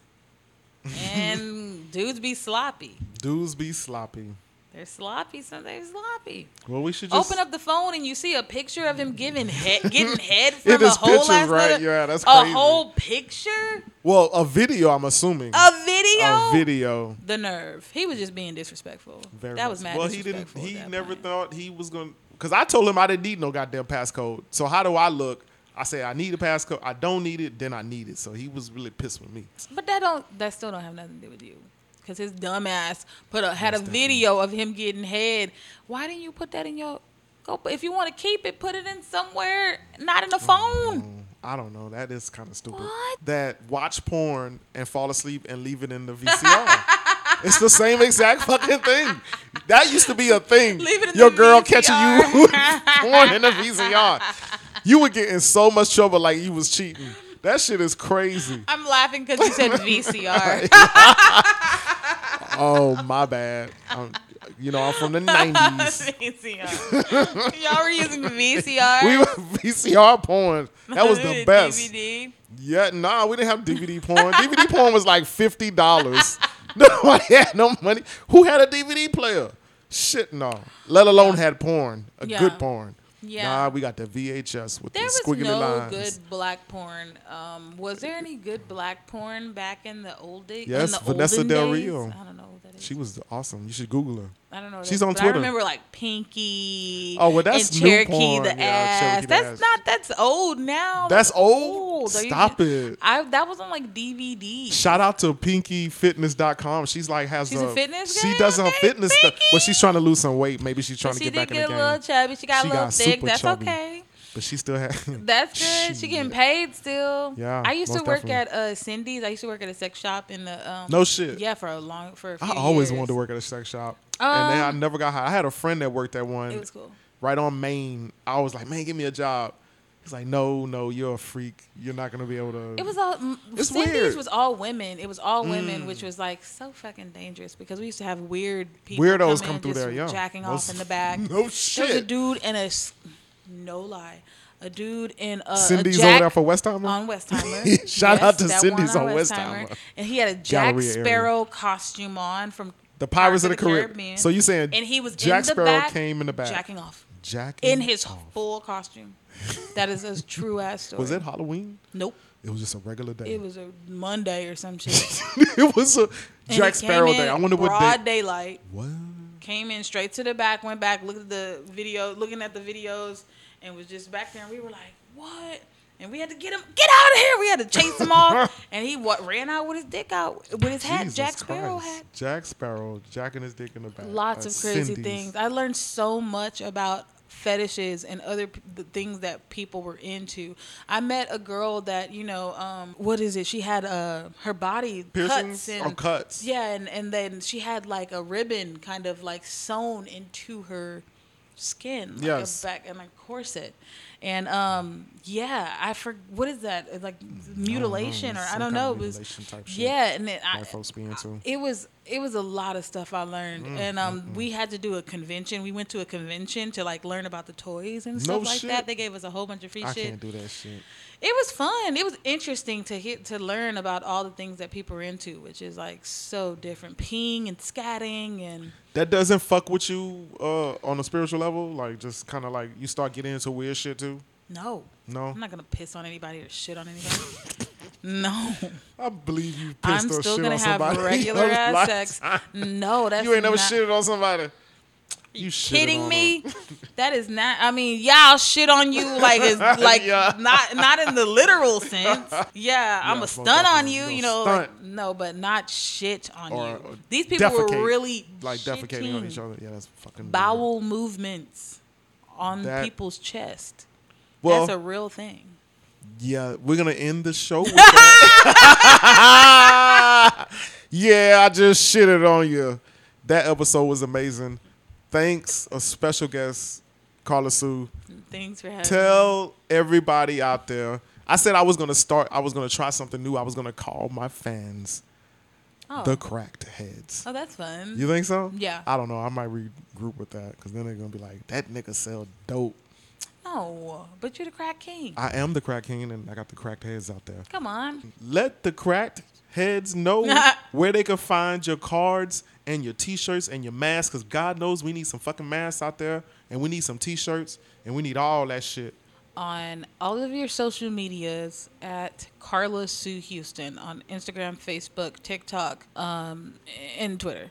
B: and dudes be sloppy.
A: Dudes be sloppy.
B: They're sloppy, so they're sloppy.
A: Well, we should just
B: Open up the phone and you see a picture of him giving head, getting head from
A: It
B: a whole ass
A: right?
B: little-
A: Yeah, that's
B: a whole picture,
A: Well, a video. I'm assuming
B: a video,
A: a video.
B: The nerve. He was just being disrespectful.
A: Very
B: that was mad.
A: Well, he didn't. He never
B: point.
A: thought he was gonna. Because I told him I didn't need no goddamn passcode. So how do I look? I say I need a passcode. I don't need it. Then I need it. So he was really pissed with me.
B: But that don't. That still don't have nothing to do with you. Cause his dumb ass put a had a
A: Most
B: video of him getting head. Why didn't you put that in your? Go. If you want to keep it, put it in somewhere, not in the phone.
A: Mm, I don't know. That is kind of stupid.
B: What?
A: That watch porn and fall asleep and leave it in the VCR. it's the same exact fucking thing. That used to be a thing.
B: Leave it in
A: Your girl
B: VCR.
A: catching you porn in the VCR. You would get in so much trouble like you was cheating. That shit is crazy.
B: I'm laughing because you said VCR.
A: Oh my bad. Um, you know I'm from the '90s.
B: VCR. Y'all were using VCR.
A: We were VCR porn. That was the best.
B: DVD.
A: Yeah, nah, we didn't have DVD porn. DVD porn was like fifty dollars. Nobody had no money. Who had a DVD player? Shit, no. Let alone had porn, a
B: Yeah.
A: good porn.
B: Yeah.
A: Nah, we got the VHS with
B: There
A: the squiggly
B: no
A: lines.
B: There was no good black porn. Um, was there any good black porn back in the old days? in
A: Yes,
B: the
A: Vanessa Del? Rio.
B: I don't know who that is.
A: She was awesome. You should Google her.
B: I don't know.
A: she's on Twitter.
B: I remember like Pinky.
A: Oh, well, that's
B: and
A: new
B: Cherokee
A: porn.
B: the
A: Yeah,
B: ass.
A: Cherokee the
B: that's
A: ass.
B: not. That's old now.
A: That's old?
B: You-
A: Stop it.
B: I that was on like DVD.
A: Shout out to pinkyfitness.com. She's like has
B: She's a fitness
A: She does her
B: Okay,
A: fitness stuff. But she's trying to lose some weight. Maybe she's trying
B: she
A: to get
B: did
A: back in
B: get
A: the
B: a
A: game.
B: little chubby. She got
A: She
B: a little
A: got
B: thick. That's
A: chubby.
B: okay.
A: But she still had
B: That's good. She getting paid still.
A: Yeah,
B: I used to work
A: definitely.
B: at uh, Cindy's. I used to work at a sex shop in the. Um,
A: No shit.
B: Yeah, for a long for a few
A: I always
B: years.
A: wanted to work at a sex shop. and then I
B: Um,
A: never got hired. I had a friend that worked at one
B: It was cool.
A: right on Main. I was like, man, give me a job. He's like, no, no, you're a freak. You're not gonna be able to.
B: It was all mm,
A: It's
B: Cindy's
A: weird. Mm.
B: was all women. It was all women, which was like so fucking dangerous because we used to have weird people
A: Weirdos
B: come,
A: come through there, yeah.
B: jacking
A: Most-
B: off in the back.
A: No
B: There was a dude and a no lie, a dude in a,
A: Cindy's
B: a Jack
A: over there for Westheimer.
B: on Westheimer.
A: Shout out to Cindy's
B: one
A: on Westheimer.
B: and he had a Jack
A: Galleria area.
B: Sparrow costume on from
A: the Pirates of the,
B: Caribbean.
A: Caribbean. So you saying
B: and he was
A: Jack Sparrow
B: back
A: came in the back,
B: jacking off
A: Jack
B: in his full costume. That is a true ass story.
A: Was it Halloween?
B: Nope.
A: It was just a regular day.
B: It was a Monday or some shit.
A: it was a Jack Sparrow day. I wonder what
B: broad
A: day.
B: daylight.
A: What?
B: Came in straight to the back, went back, looked at the video, looking at the videos, and was just back there. And we were like, "What?" And we had to get him, get out of here. We had to chase him off, and he what ran out with his dick out with his hat,
A: Jesus
B: Jack Sparrow
A: Christ.
B: hat.
A: Jack Sparrow jacking his dick in the back.
B: Lots of crazy
A: Cindy's.
B: things. I learned so much about fetishes and other p- the things that people were into. I met a girl that you know, um, what is it? She had uh, her body
A: Piercings
B: cuts and
A: or cuts?
B: Yeah, and and then she had like a ribbon kind of like sewn into her skin, like
A: Yes.
B: a back and like corset. And um, yeah, I for what is that? Like mutilation or I don't know. It was
A: type shit
B: yeah, and then I,
A: White folks be into.
B: it was it was a lot of stuff I learned,
A: Mm,
B: and um, we had to do a convention. We went to a convention to like learn about the toys and
A: No
B: stuff like
A: shit.
B: that. They gave us a whole bunch of free
A: I
B: shit.
A: can't do that shit.
B: It was fun. It was interesting to hit to learn about all the things that people are into, which is like so different. Peeing and scatting and
A: That doesn't fuck with you uh, on a spiritual level. Like just kind of like you start getting into weird shit too.
B: no,
A: No,
B: I'm not gonna piss on anybody or shit on anybody. no,
A: I believe you pissed
B: I'm still
A: shit
B: gonna
A: on
B: have
A: somebody.
B: regular ass sex. No, that's
A: You ain't never
B: not,
A: shitted on somebody. You shitted
B: kidding me? that is not. I mean, yeah, I'll shit on you like it's like
A: Yeah.
B: not not in the literal sense. Yeah, I'm a stunt on you. You know, like, no, but not shit on
A: Or,
B: you. These people
A: defecate.
B: were really
A: Like defecating on each other. Yeah, that's fucking weird.
B: Bowel movements on
A: That-
B: people's chest.
A: Well,
B: That's a real thing.
A: yeah, we're gonna end the show with that. yeah, I just shitted on you. That episode was amazing. Thanks, a special guest, Carla Sue.
B: Thanks for having me.
A: Tell everybody out there. I said I was gonna start. I was gonna try something new. I was gonna call my fans
B: Oh.
A: The cracked heads.
B: Oh, that's fun.
A: You think so?
B: Yeah.
A: I don't know. I might regroup with that because then they're gonna be like, that nigga sell dope.
B: no, but you're the crack king.
A: I am the crack king and I got the cracked heads out there.
B: Come on.
A: Let the cracked heads know where they can find your cards and your t-shirts and your masks because God knows we need some fucking masks out there and we need some t-shirts and we need all that shit.
B: on all of your social medias at Carla Sue Houston on Instagram, Facebook, TikTok, um, and Twitter.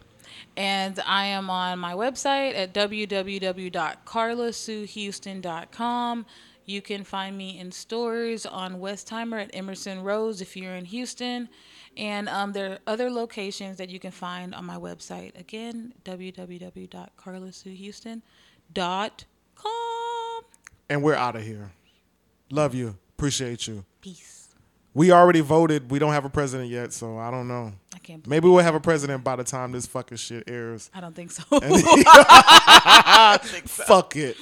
B: And I am on my website at www.carlasuehouston.com. You can find me in stores on Westheimer at Emerson Rose if you're in Houston. And um, there are other locations that you can find on my website. Again, www.carlasuehouston.com.
A: And we're out of here. Love you. Appreciate you.
B: Peace.
A: We already voted. We don't have a president yet, so I don't know.
B: I can't
A: Maybe we'll have a president by the time this fucking shit airs.
B: I don't think so.
A: Fuck it.